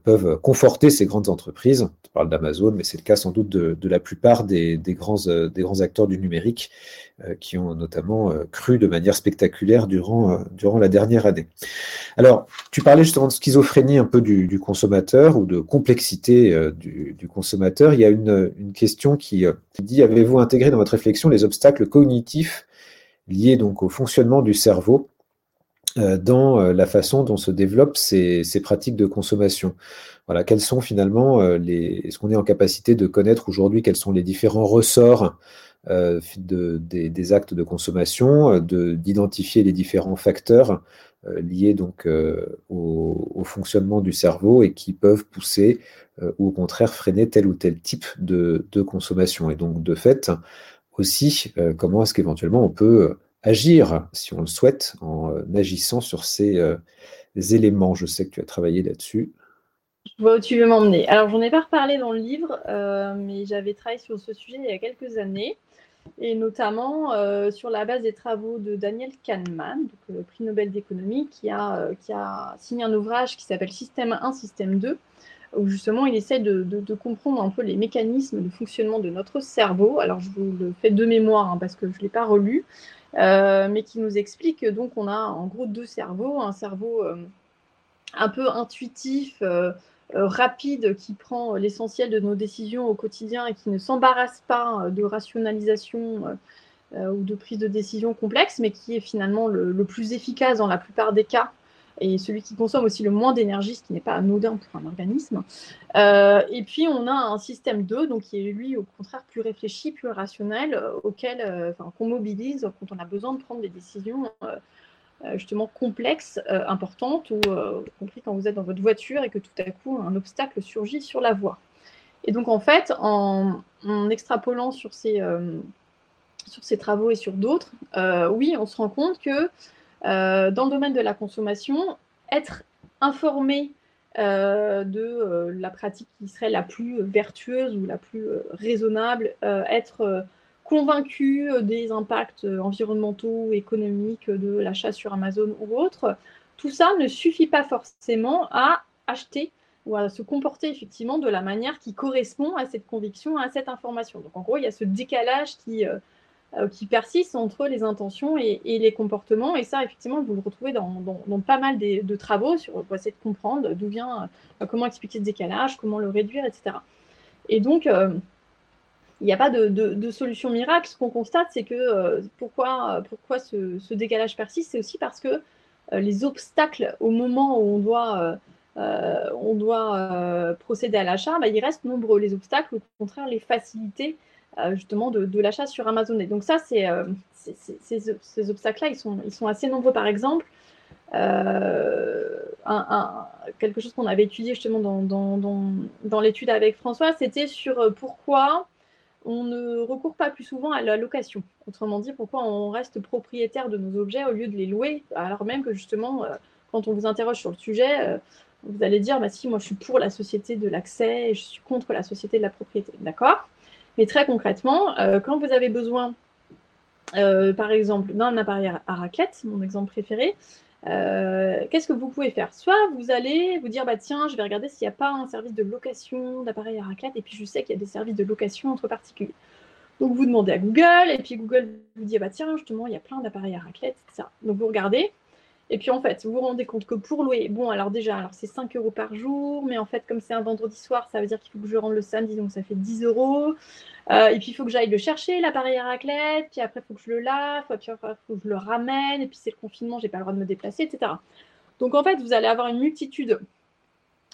peuvent conforter ces grandes entreprises. Tu parles d'Amazon, mais c'est le cas sans doute de, de la plupart des, des, grands, des grands acteurs du numérique euh, qui ont notamment euh, cru de manière spectaculaire durant, euh, durant la dernière année. Alors, tu parlais justement de schizophrénie un peu du, consommateur ou de complexité du, consommateur. Il y a une, une question qui, dit avez-vous intégré dans votre réflexion les obstacles cognitifs liés donc au fonctionnement du cerveau? Dans la façon dont se développent ces, pratiques de consommation. Voilà, quels sont finalement les. Est-ce qu'on est en capacité de connaître aujourd'hui quels sont les différents ressorts euh, de, des, actes de consommation, euh, d'identifier les différents facteurs euh, liés donc au, fonctionnement du cerveau et qui peuvent pousser ou au contraire freiner tel ou tel type de, consommation? Et donc de fait aussi comment est-ce qu'éventuellement on peut agir, si on le souhaite, en agissant sur ces éléments. Je sais que tu as travaillé là-dessus. Je vois où tu veux m'emmener. Alors, j'en ai pas reparlé dans le livre, mais j'avais travaillé sur ce sujet il y a quelques années et notamment euh, sur la base des travaux de Daniel Kahneman, le prix Nobel d'économie, qui a, euh, qui a signé un ouvrage qui s'appelle Système 1, Système 2, où justement il essaie de, de, comprendre un peu les mécanismes de fonctionnement de notre cerveau. Alors je vous le fais de mémoire hein, parce que je ne l'ai pas relu, euh, mais qui nous explique que donc on a en gros deux cerveaux, un cerveau un peu intuitif, euh, rapide qui prend l'essentiel de nos décisions au quotidien et qui ne s'embarrasse pas euh, de rationalisation euh, ou de prise de décision complexe, mais qui est finalement le, plus efficace dans la plupart des cas et celui qui consomme aussi le moins d'énergie, ce qui n'est pas anodin pour un organisme. Euh, et puis, on a un système 2, donc qui est lui, au contraire, plus réfléchi, plus rationnel, euh, auquel, euh, qu'on mobilise quand on a besoin de prendre des décisions justement complexes, importantes, ou compris quand vous êtes dans votre voiture et que tout à coup, un obstacle surgit sur la voie. Et donc, en fait, en, extrapolant sur ces, sur ces travaux et sur d'autres, oui, on se rend compte que euh, dans le domaine de la consommation, être informé euh, de euh, la pratique qui serait la plus vertueuse ou la plus raisonnable, être convaincu des impacts environnementaux, économiques de l'achat sur Amazon ou autre, tout ça ne suffit pas forcément à acheter ou à se comporter effectivement de la manière qui correspond à cette conviction, à cette information. Donc en gros, il y a ce décalage qui, qui persiste entre les intentions et, les comportements. Et ça, effectivement, vous le retrouvez dans, pas mal de, travaux sur, pour essayer de comprendre d'où vient, euh, comment expliquer ce décalage, comment le réduire, etc. Et donc, euh, il n'y a pas de, solution miracle. Ce qu'on constate, c'est que pourquoi, pourquoi ce, décalage persiste, c'est aussi parce que les obstacles au moment où on doit, on doit procéder à l'achat, bah, il reste nombreux. Les obstacles, au contraire, les facilités euh, justement de, l'achat sur Amazon. Et donc ça, c'est, euh, ces obstacles-là, ils sont, ils sont assez nombreux. Par exemple, euh, quelque chose qu'on avait étudié justement dans, dans, dans, l'étude avec François, c'était sur pourquoi on ne recourt pas plus souvent à la location. Autrement dit, pourquoi on reste propriétaire de nos objets au lieu de les louer, alors même que justement, quand on vous interroge sur le sujet, vous allez dire, bah si, moi je suis pour la société de l'accès, je suis contre la société de la propriété. D'accord? Mais très concrètement, euh, quand vous avez besoin, euh, par exemple, d'un appareil à raclette, mon exemple préféré, euh, qu'est-ce que vous pouvez faire? Soit vous allez vous dire, bah tiens, je vais regarder s'il n'y a pas un service de location d'appareils à raclette, et puis je sais qu'il y a des services de location entre particuliers. Donc vous demandez à Google, et puis Google vous dit, bah tiens, justement, il y a plein d'appareils à raclette, etc. Donc vous regardez, et puis en fait, vous vous rendez compte que pour louer, bon, alors déjà, alors c'est 5 euros par jour, mais en fait, comme c'est un vendredi soir, ça veut dire qu'il faut que je rentre le samedi, donc ça fait 10 euros. Euh, et puis il faut que j'aille le chercher, l'appareil à raclette, puis après, il faut que je le lave, puis après, il faut que je le ramène, et puis c'est le confinement, j'ai pas le droit de me déplacer, etc. Donc en fait, vous allez avoir une multitude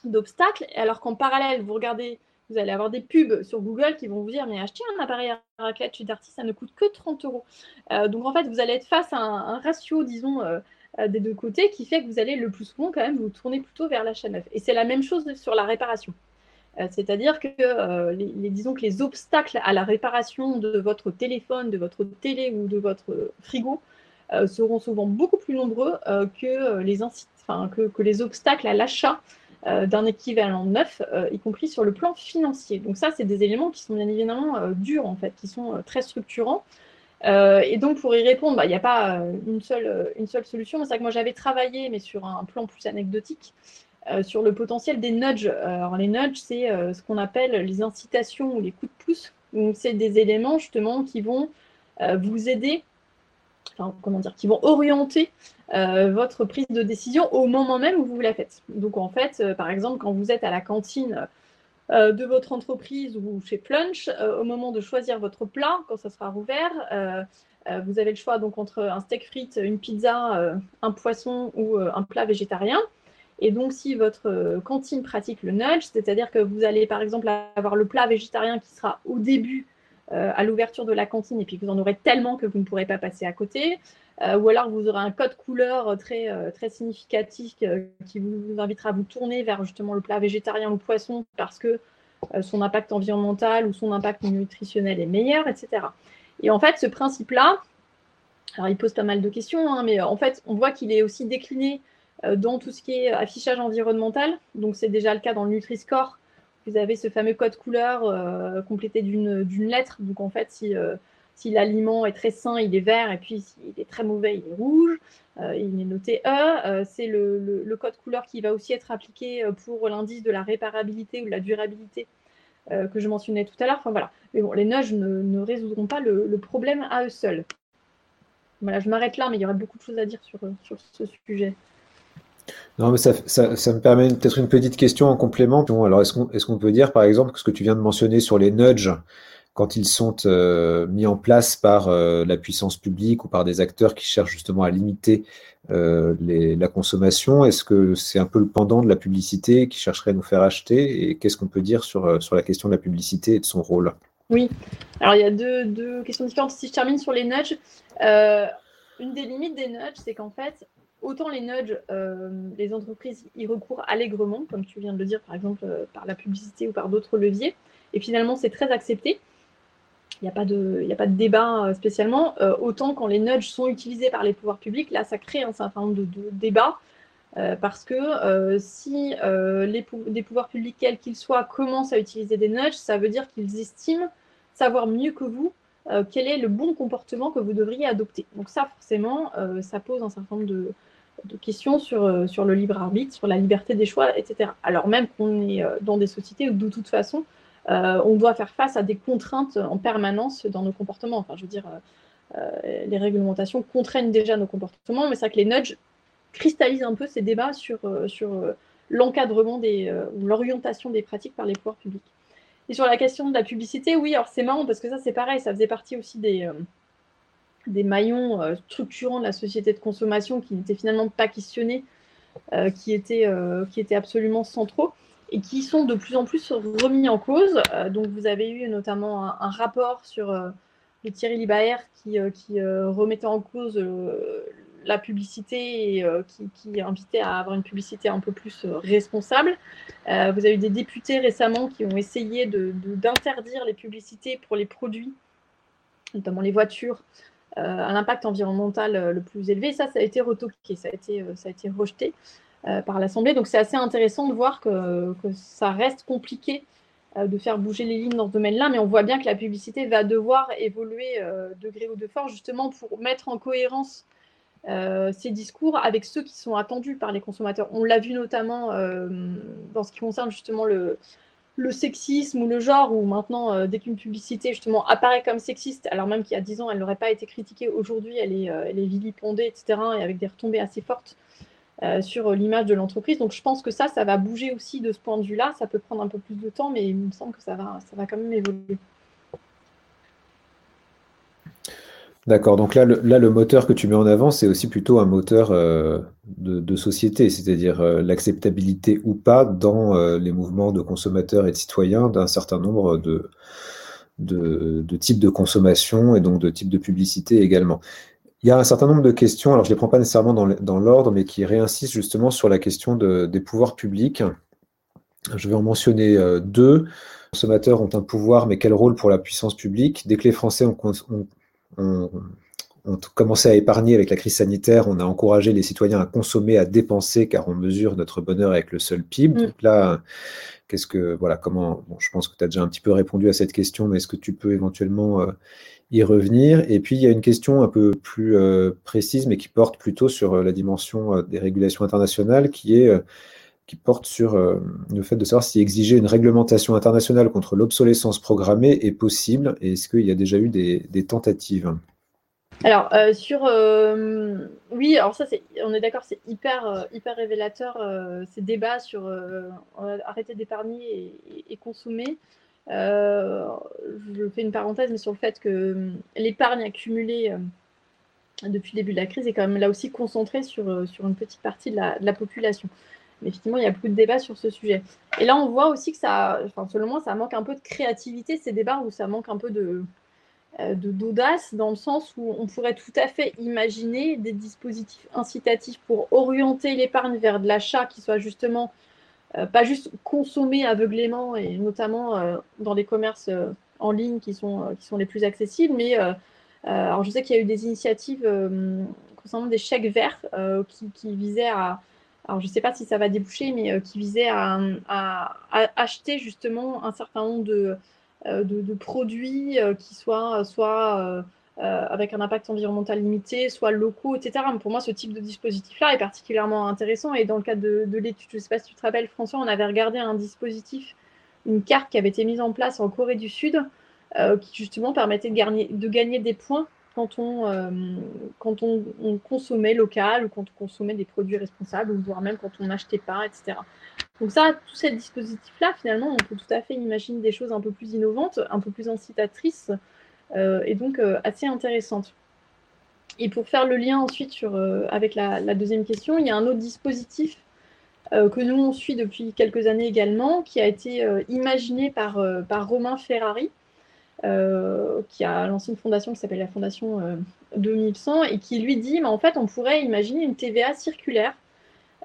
d'obstacles, alors qu'en parallèle, vous regardez, vous allez avoir des pubs sur Google qui vont vous dire, mais acheter un appareil à raclette chez Darty, ça ne coûte que 30 euros. Euh, donc en fait, vous allez être face à un, ratio, disons, euh, euh, des deux côtés qui fait que vous allez le plus souvent quand même vous tourner plutôt vers l'achat neuf. Et c'est la même chose sur la réparation. Euh, c'est-à-dire que euh, que les obstacles à la réparation de votre téléphone, de votre télé ou de votre frigo seront souvent beaucoup plus nombreux que, les que, que, les obstacles à l'achat d'un équivalent neuf, y compris sur le plan financier. Donc ça, c'est des éléments qui sont bien évidemment durs en fait, qui sont très structurants. Euh, et donc, pour y répondre, bah, il n'y a pas euh, une, seule, euh, une seule solution. C'est vrai que moi, j'avais travaillé, mais sur un plan plus anecdotique, sur le potentiel des nudges. Alors, les nudges, c'est ce qu'on appelle les incitations ou les coups de pouce. Donc, c'est des éléments, justement, qui vont vous aider, enfin, comment dire, qui vont orienter votre prise de décision au moment même où vous la faites. Donc, en fait, par exemple, quand vous êtes à la cantine, de votre entreprise ou chez Plunch, euh, au moment de choisir votre plat, quand ça sera rouvert, euh, vous avez le choix donc entre un steak frites, une pizza, un poisson ou un plat végétarien. Et donc, si votre cantine pratique le nudge, c'est-à-dire que vous allez par exemple avoir le plat végétarien qui sera au début à l'ouverture de la cantine et puis vous en aurez tellement que vous ne pourrez pas passer à côté, ou alors vous aurez un code couleur très, très significatif qui vous invitera à vous tourner vers justement le plat végétarien ou poisson parce que euh, son impact environnemental ou son impact nutritionnel est meilleur, etc. Et en fait, ce principe-là, alors il pose pas mal de questions, hein, mais en fait, on voit qu'il est aussi décliné euh, dans tout ce qui est affichage environnemental. Donc, c'est déjà le cas dans le Nutri-Score. Vous avez ce fameux code couleur euh, complété d'une lettre. Donc, en fait, si, si l'aliment est très sain, il est vert, et puis s'il est très mauvais, il est rouge. il est noté E. c'est le, code couleur qui va aussi être appliqué pour l'indice de la réparabilité ou de la durabilité euh, que je mentionnais tout à l'heure. Enfin voilà. Mais bon, les nudges ne, résoudront pas le, problème à eux seuls. Voilà, je m'arrête là, mais il y aurait beaucoup de choses à dire sur, sur ce sujet. Non, mais ça, ça, me permet peut-être une petite question en complément. alors, est-ce qu'on est qu'on peut dire, par exemple, que ce que tu viens de mentionner sur les nudges, quand ils sont mis en place par la puissance publique ou par des acteurs qui cherchent justement à limiter la consommation Est-ce que c'est un peu le pendant de la publicité qui chercherait à nous faire acheter Et qu'est-ce qu'on peut dire sur, sur la question de la publicité et de son rôle? Oui, alors il y a deux, deux, questions différentes. Si je termine sur les nudges, une des limites des nudges, c'est qu'en fait, autant les nudges, euh, les entreprises y recourent allègrement, comme tu viens de le dire, par exemple, euh, par la publicité ou par d'autres leviers, et finalement, c'est très accepté. Il n'y a, pas de, débat euh, spécialement. autant quand les nudges sont utilisés par les pouvoirs publics, là, ça crée un certain nombre de, débats. parce que si les des pouvoirs publics, quels qu'ils soient, commencent à utiliser des nudges, ça veut dire qu'ils estiment savoir mieux que vous quel est le bon comportement que vous devriez adopter. Donc ça, forcément, ça pose un certain nombre de, questions sur, euh, sur le libre arbitre, sur la liberté des choix, etc. Alors même qu'on est euh, dans des sociétés où de toute façon, euh, on doit faire face à des contraintes en permanence dans nos comportements. Enfin, je veux dire, les réglementations contraignent déjà nos comportements, mais c'est vrai que les nudges cristallisent un peu ces débats sur, l'encadrement ou l'orientation des pratiques par les pouvoirs publics. Et sur la question de la publicité, oui, alors c'est marrant parce que ça c'est pareil, ça faisait partie aussi des, maillons euh, structurants de la société de consommation qui n'étaient finalement pas questionnés, euh, qui, étaient, euh, qui étaient absolument centraux et qui sont de plus en plus remis en cause. donc vous avez eu notamment un, rapport sur le Thierry Libaer qui, qui remettait en cause la publicité et qui, invitait à avoir une publicité un peu plus responsable. vous avez eu des députés récemment qui ont essayé d'interdire de, les publicités pour les produits, notamment les voitures, euh, un impact environnemental euh, le plus élevé. Ça, ça a été retoqué, ça a été, euh, ça a été rejeté par l'Assemblée. Donc c'est assez intéressant de voir que, ça reste compliqué de faire bouger les lignes dans ce domaine-là, mais on voit bien que la publicité va devoir évoluer de gré ou de force justement pour mettre en cohérence ces discours avec ceux qui sont attendus par les consommateurs. On l'a vu notamment dans ce qui concerne justement le, sexisme ou le genre, où maintenant, euh, dès qu'une publicité justement apparaît comme sexiste, alors même qu'il y a 10 ans, elle n'aurait pas été critiquée, aujourd'hui, elle, est, euh, elle est vilipendée, etc., et avec des retombées assez fortes euh, sur l'image de l'entreprise. Donc je pense que ça, ça va bouger aussi de ce point de vue-là. Ça peut prendre un peu plus de temps, mais il me semble que ça va, ça va quand même évoluer. D'accord, donc là le, moteur que tu mets en avant, c'est aussi plutôt un moteur euh, de, société, c'est-à-dire euh, l'acceptabilité ou pas dans les mouvements de consommateurs et de citoyens d'un certain nombre de, de, types de consommation et donc de types de publicité également. Il y a un certain nombre de questions, alors je ne les prends pas nécessairement dans, l'ordre, mais qui réinsistent justement sur la question des pouvoirs publics. Je vais en mentionner deux. Les consommateurs ont un pouvoir, mais quel rôle pour la puissance publique? Dès que les Français ont, ont on, on commençait à épargner avec la crise sanitaire, on a encouragé les citoyens à consommer, à dépenser, car on mesure notre bonheur avec le seul PIB. Mm. Donc là, qu'est-ce que, voilà, comment, bon, je pense que tu as déjà un petit peu répondu à cette question, mais est-ce que tu peux éventuellement euh, y revenir. Et puis, il y a une question un peu plus euh, précise, mais qui porte plutôt sur euh, la dimension des régulations internationales, qui est qui porte sur le fait de savoir si exiger une réglementation internationale contre l'obsolescence programmée est possible et est-ce qu'il y a déjà eu des, tentatives? Alors euh, sur euh, oui alors ça c'est on est d'accord c'est hyper euh, hyper révélateur ces débats sur arrêter d'épargner et, consommer je fais une parenthèse mais sur le fait que l'épargne accumulée depuis le début de la crise est quand même là aussi concentrée sur, sur une petite partie de la, population effectivement, il y a beaucoup de débats sur ce sujet. Et là, on voit aussi que ça, enfin, selon moi, ça manque un peu de créativité, ces débats où ça manque un peu de euh, d'audace, dans le sens où on pourrait tout à fait imaginer des dispositifs incitatifs pour orienter l'épargne vers de l'achat qui soit justement euh, pas juste consommé aveuglément, et notamment euh, dans les commerces en ligne qui sont, qui sont les plus accessibles, mais alors je sais qu'il y a eu des initiatives concernant des chèques verts qui, qui visaient à alors je ne sais pas si ça va déboucher, mais euh, qui visait à, acheter justement un certain nombre de, euh, de, produits euh, qui soient soit avec un impact environnemental limité, soit locaux, etc. pour moi, ce type de dispositif-là est particulièrement intéressant. Et dans le cadre de, l'étude, je ne sais pas si tu te rappelles, François, on avait regardé un dispositif, une carte qui avait été mise en place en Corée du Sud, qui justement permettait de gagner, de gagner des points quand on, quand on, consommait local ou quand on consommait des produits responsables, ou voire même quand on n'achetait pas, etc. Donc ça, tout ces dispositifs-là, finalement, on peut tout à fait imaginer des choses un peu plus innovantes, un peu plus incitatrices, et donc assez intéressantes. Et pour faire le lien ensuite sur, avec la, deuxième question, il y a un autre dispositif euh, que nous on suit depuis quelques années également, qui a été euh, imaginé par, euh, par Romain Ferrari, qui a lancé une fondation qui s'appelle la Fondation 2100 et qui lui dit, en fait, on pourrait imaginer une TVA circulaire,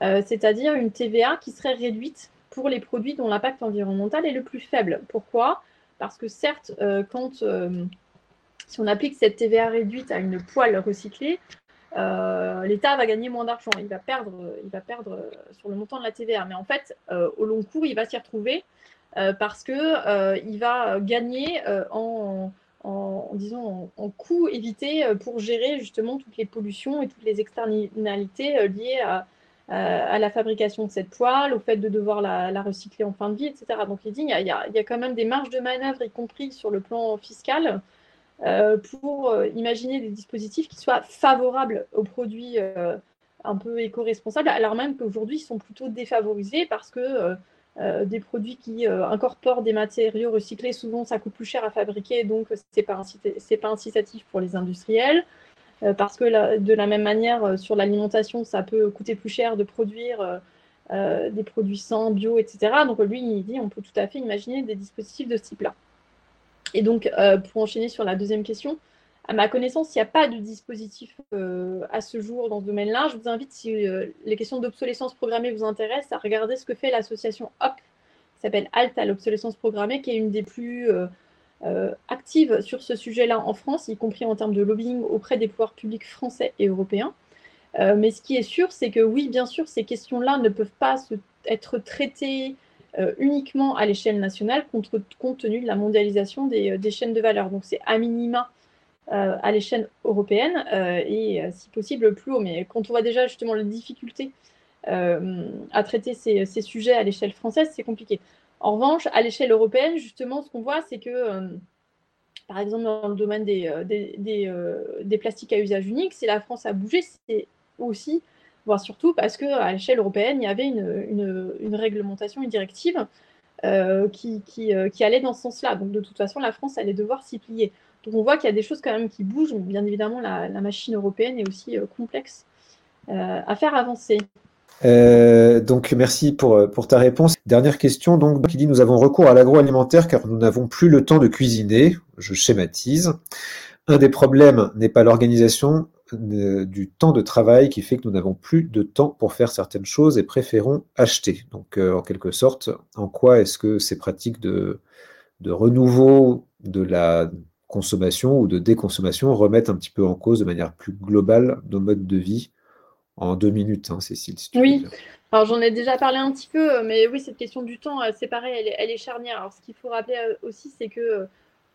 c'est-à-dire une TVA qui serait réduite pour les produits dont l'impact environnemental est le plus faible. Pourquoi? Parce que certes, quand si on applique cette TVA réduite à une poêle recyclée, euh, l'État va gagner moins d'argent. Il va perdre, il va perdre euh, sur le montant de la TVA. Mais en fait, euh, au long cours, il va s'y retrouver parce que il va gagner en, disons, en, coût évité pour gérer justement toutes les pollutions et toutes les externalités liées à, la fabrication de cette poêle, au fait de devoir la, recycler en fin de vie, etc. Donc il dit il y, a, quand même des marges de manœuvre, y compris sur le plan fiscal, euh, pour euh, imaginer des dispositifs qui soient favorables aux produits euh, un peu éco-responsables, alors même qu'aujourd'hui, ils sont plutôt défavorisés parce que des produits qui incorporent des matériaux recyclés, souvent, ça coûte plus cher à fabriquer, donc ce n'est pas, pas, incitatif pour les industriels. parce que de la même manière, sur l'alimentation, ça peut coûter plus cher de produire des produits sans, bio, etc. Donc lui, il dit on peut tout à fait imaginer des dispositifs de ce type-là. Et donc, euh, pour enchaîner sur la deuxième question, à ma connaissance, il n'y a pas de dispositif euh, à ce jour dans ce domaine-là. Je vous invite, si euh, les questions d'obsolescence programmée vous intéressent, à regarder ce que fait l'association HOP, qui s'appelle Halt à l'obsolescence programmée, qui est une des plus actives sur ce sujet-là en France, y compris en termes de lobbying auprès des pouvoirs publics français et européens. mais ce qui est sûr, c'est que oui, bien sûr, ces questions-là ne peuvent pas être traitées euh, uniquement à l'échelle nationale compte, tenu de la mondialisation des, euh, chaînes de valeur. Donc c'est à minima euh, à l'échelle européenne et si possible plus haut. Mais quand on voit déjà justement les difficultés à traiter ces, sujets à l'échelle française, c'est compliqué. En revanche, à l'échelle européenne, justement, ce qu'on voit, c'est que, par exemple, dans le domaine des, des, des, plastiques à usage unique, si la France a bougé, c'est aussi voire surtout parce qu'à l'échelle européenne, il y avait une, réglementation, une directive euh, qui, euh, qui, allait dans ce sens-là. Donc de toute façon, la France allait devoir s'y plier. Donc on voit qu'il y a des choses quand même qui bougent, bien évidemment, la, machine européenne est aussi euh, complexe à faire avancer. donc merci pour, pour ta réponse. Dernière question, donc, qui dit nous avons recours à l'agroalimentaire car nous n'avons plus le temps de cuisiner. Je schématise. Un des problèmes n'est pas l'organisation du temps de travail qui fait que nous n'avons plus de temps pour faire certaines choses et préférons acheter. Donc, euh, en quelque sorte, en quoi est-ce que ces pratiques de, de renouveau de la consommation ou de déconsommation remettent un petit peu en cause de manière plus globale nos modes de vie en deux minutes, hein, Cécile Oui, alors j'en ai déjà parlé un petit peu, mais oui, cette question du temps, euh, c'est pareil, elle est, elle est, charnière. Alors ce qu'il faut rappeler euh, aussi, c'est que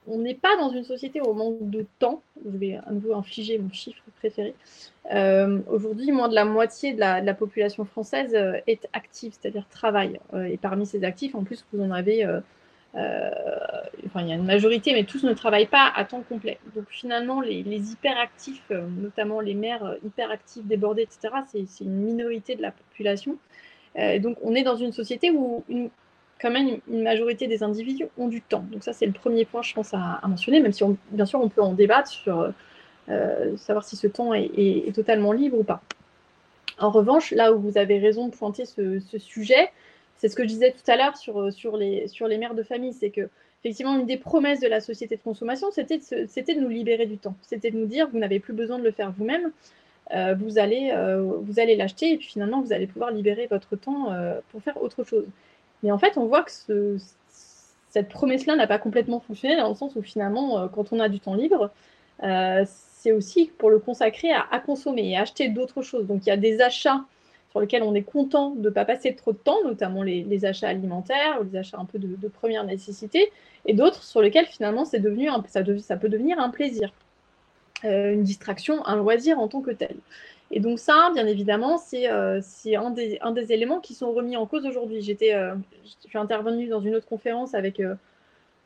on n'est pas dans une société où on manque de temps. Je vais à nouveau infliger mon chiffre préféré. Euh, aujourd'hui, moins de la moitié de la, population française euh, est active, c'est-à-dire travaille. Euh, et parmi ces actifs, en plus, vous en avez, enfin, il y a une majorité, mais tous ne travaillent pas à temps complet. Donc finalement, les, hyperactifs, notamment les mères hyperactives, débordées, etc., c'est une minorité de la population. donc on est dans une société où quand même une majorité des individus ont du temps. Donc ça, c'est le premier point, je pense, à, mentionner, même si, bien sûr, on peut en débattre sur euh, savoir si ce temps est, totalement libre ou pas. En revanche, là où vous avez raison de pointer ce, sujet, c'est ce que je disais tout à l'heure sur, les, mères de famille, c'est que effectivement, une des promesses de la société de consommation, c'était de, nous libérer du temps. C'était de nous dire, vous n'avez plus besoin de le faire vous-même, euh, euh, vous allez l'acheter et puis finalement, vous allez pouvoir libérer votre temps pour faire autre chose. Mais en fait, on voit que cette promesse-là n'a pas complètement fonctionné dans le sens où finalement, euh, quand on a du temps libre, euh, c'est aussi pour le consacrer à, consommer et acheter d'autres choses. Donc il y a des achats sur lesquels on est content de ne pas passer trop de temps, notamment les, achats alimentaires ou les achats un peu de, première nécessité, et d'autres sur lesquels finalement c'est devenu ça, peut devenir un plaisir, euh, une distraction, un loisir en tant que tel. Et donc ça, bien évidemment, c'est euh, un, des, éléments qui sont remis en cause aujourd'hui. J'étais, euh, je suis intervenue dans une autre conférence avec euh,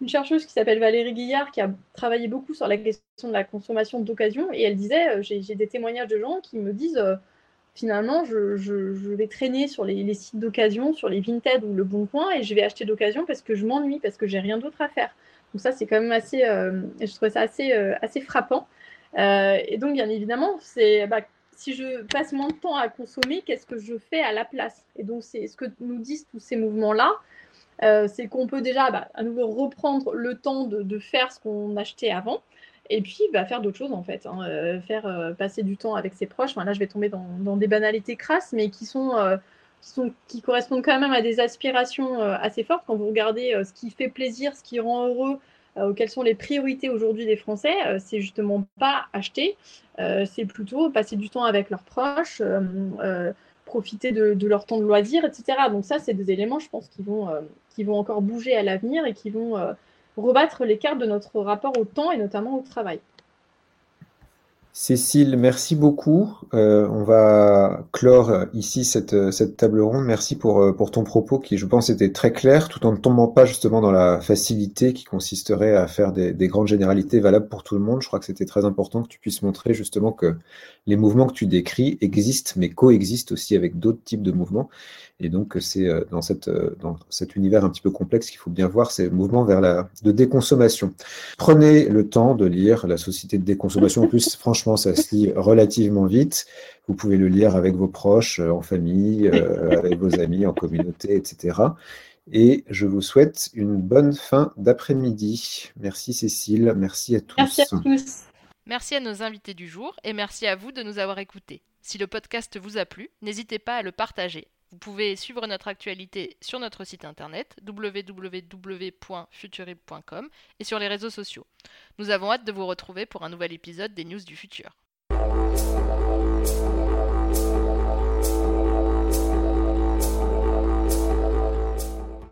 une chercheuse qui s'appelle Valérie Guillard qui a travaillé beaucoup sur la question de la consommation d'occasion et elle disait j'ai des témoignages de gens qui me disent finalement, je, vais traîner sur les, sites d'occasion, sur les Vinted ou le Bon Coin, et je vais acheter d'occasion parce que je m'ennuie, parce que j'ai rien d'autre à faire. Donc ça, c'est quand même assez, je trouve ça assez, frappant. Et donc, bien évidemment, c'est bah, si je passe moins de temps à consommer, qu'est-ce que je fais à la place? Et donc, c'est ce que nous disent tous ces mouvements-là. c'est qu'on peut déjà bah, à nouveau reprendre le temps de, faire ce qu'on achetait avant, et puis bah, faire d'autres choses en fait, hein, euh, faire euh, passer du temps avec ses proches. là, je vais tomber dans, des banalités crasses, mais euh, qui correspondent quand même à des aspirations assez fortes. Quand vous regardez ce qui fait plaisir, ce qui rend heureux, quelles sont les priorités aujourd'hui des Français, c'est justement pas acheter, c'est plutôt passer du temps avec leurs proches, profiter de, de, leur temps de loisir, etc. Donc ça, c'est des éléments, je pense, qui vont, qui vont encore bouger à l'avenir et qui vont rebattre les cartes de notre rapport au temps et notamment au travail. Cécile, merci beaucoup. Euh, on va clore ici cette, cette, table ronde. Merci pour, euh, pour ton propos qui, je pense, était très clair, tout en ne tombant pas justement dans la facilité qui consisterait à faire des, des grandes généralités valables pour tout le monde. Je crois que c'était très important que tu puisses montrer justement que les mouvements que tu décris existent, mais coexistent aussi avec d'autres types de mouvements. Et donc, c'est euh, dans, cette, dans cet univers un petit peu complexe qu'il faut bien voir ces mouvements vers la de déconsommation. Prenez le temps de lire La Société de déconsommation. En plus, franchement, ça se lit relativement vite. Vous pouvez le lire avec vos proches, euh, en famille, euh, avec vos amis, en communauté, etc. Et je vous souhaite une bonne fin d'après-midi. Merci Cécile, merci à tous. Merci à tous. Merci à nos invités du jour et merci à vous de nous avoir écoutés. Si le podcast vous a plu, n'hésitez pas à le partager. Vous pouvez suivre notre actualité sur notre site internet www.futurib.com et sur les réseaux sociaux. Nous avons hâte de vous retrouver pour un nouvel épisode des News du Futur.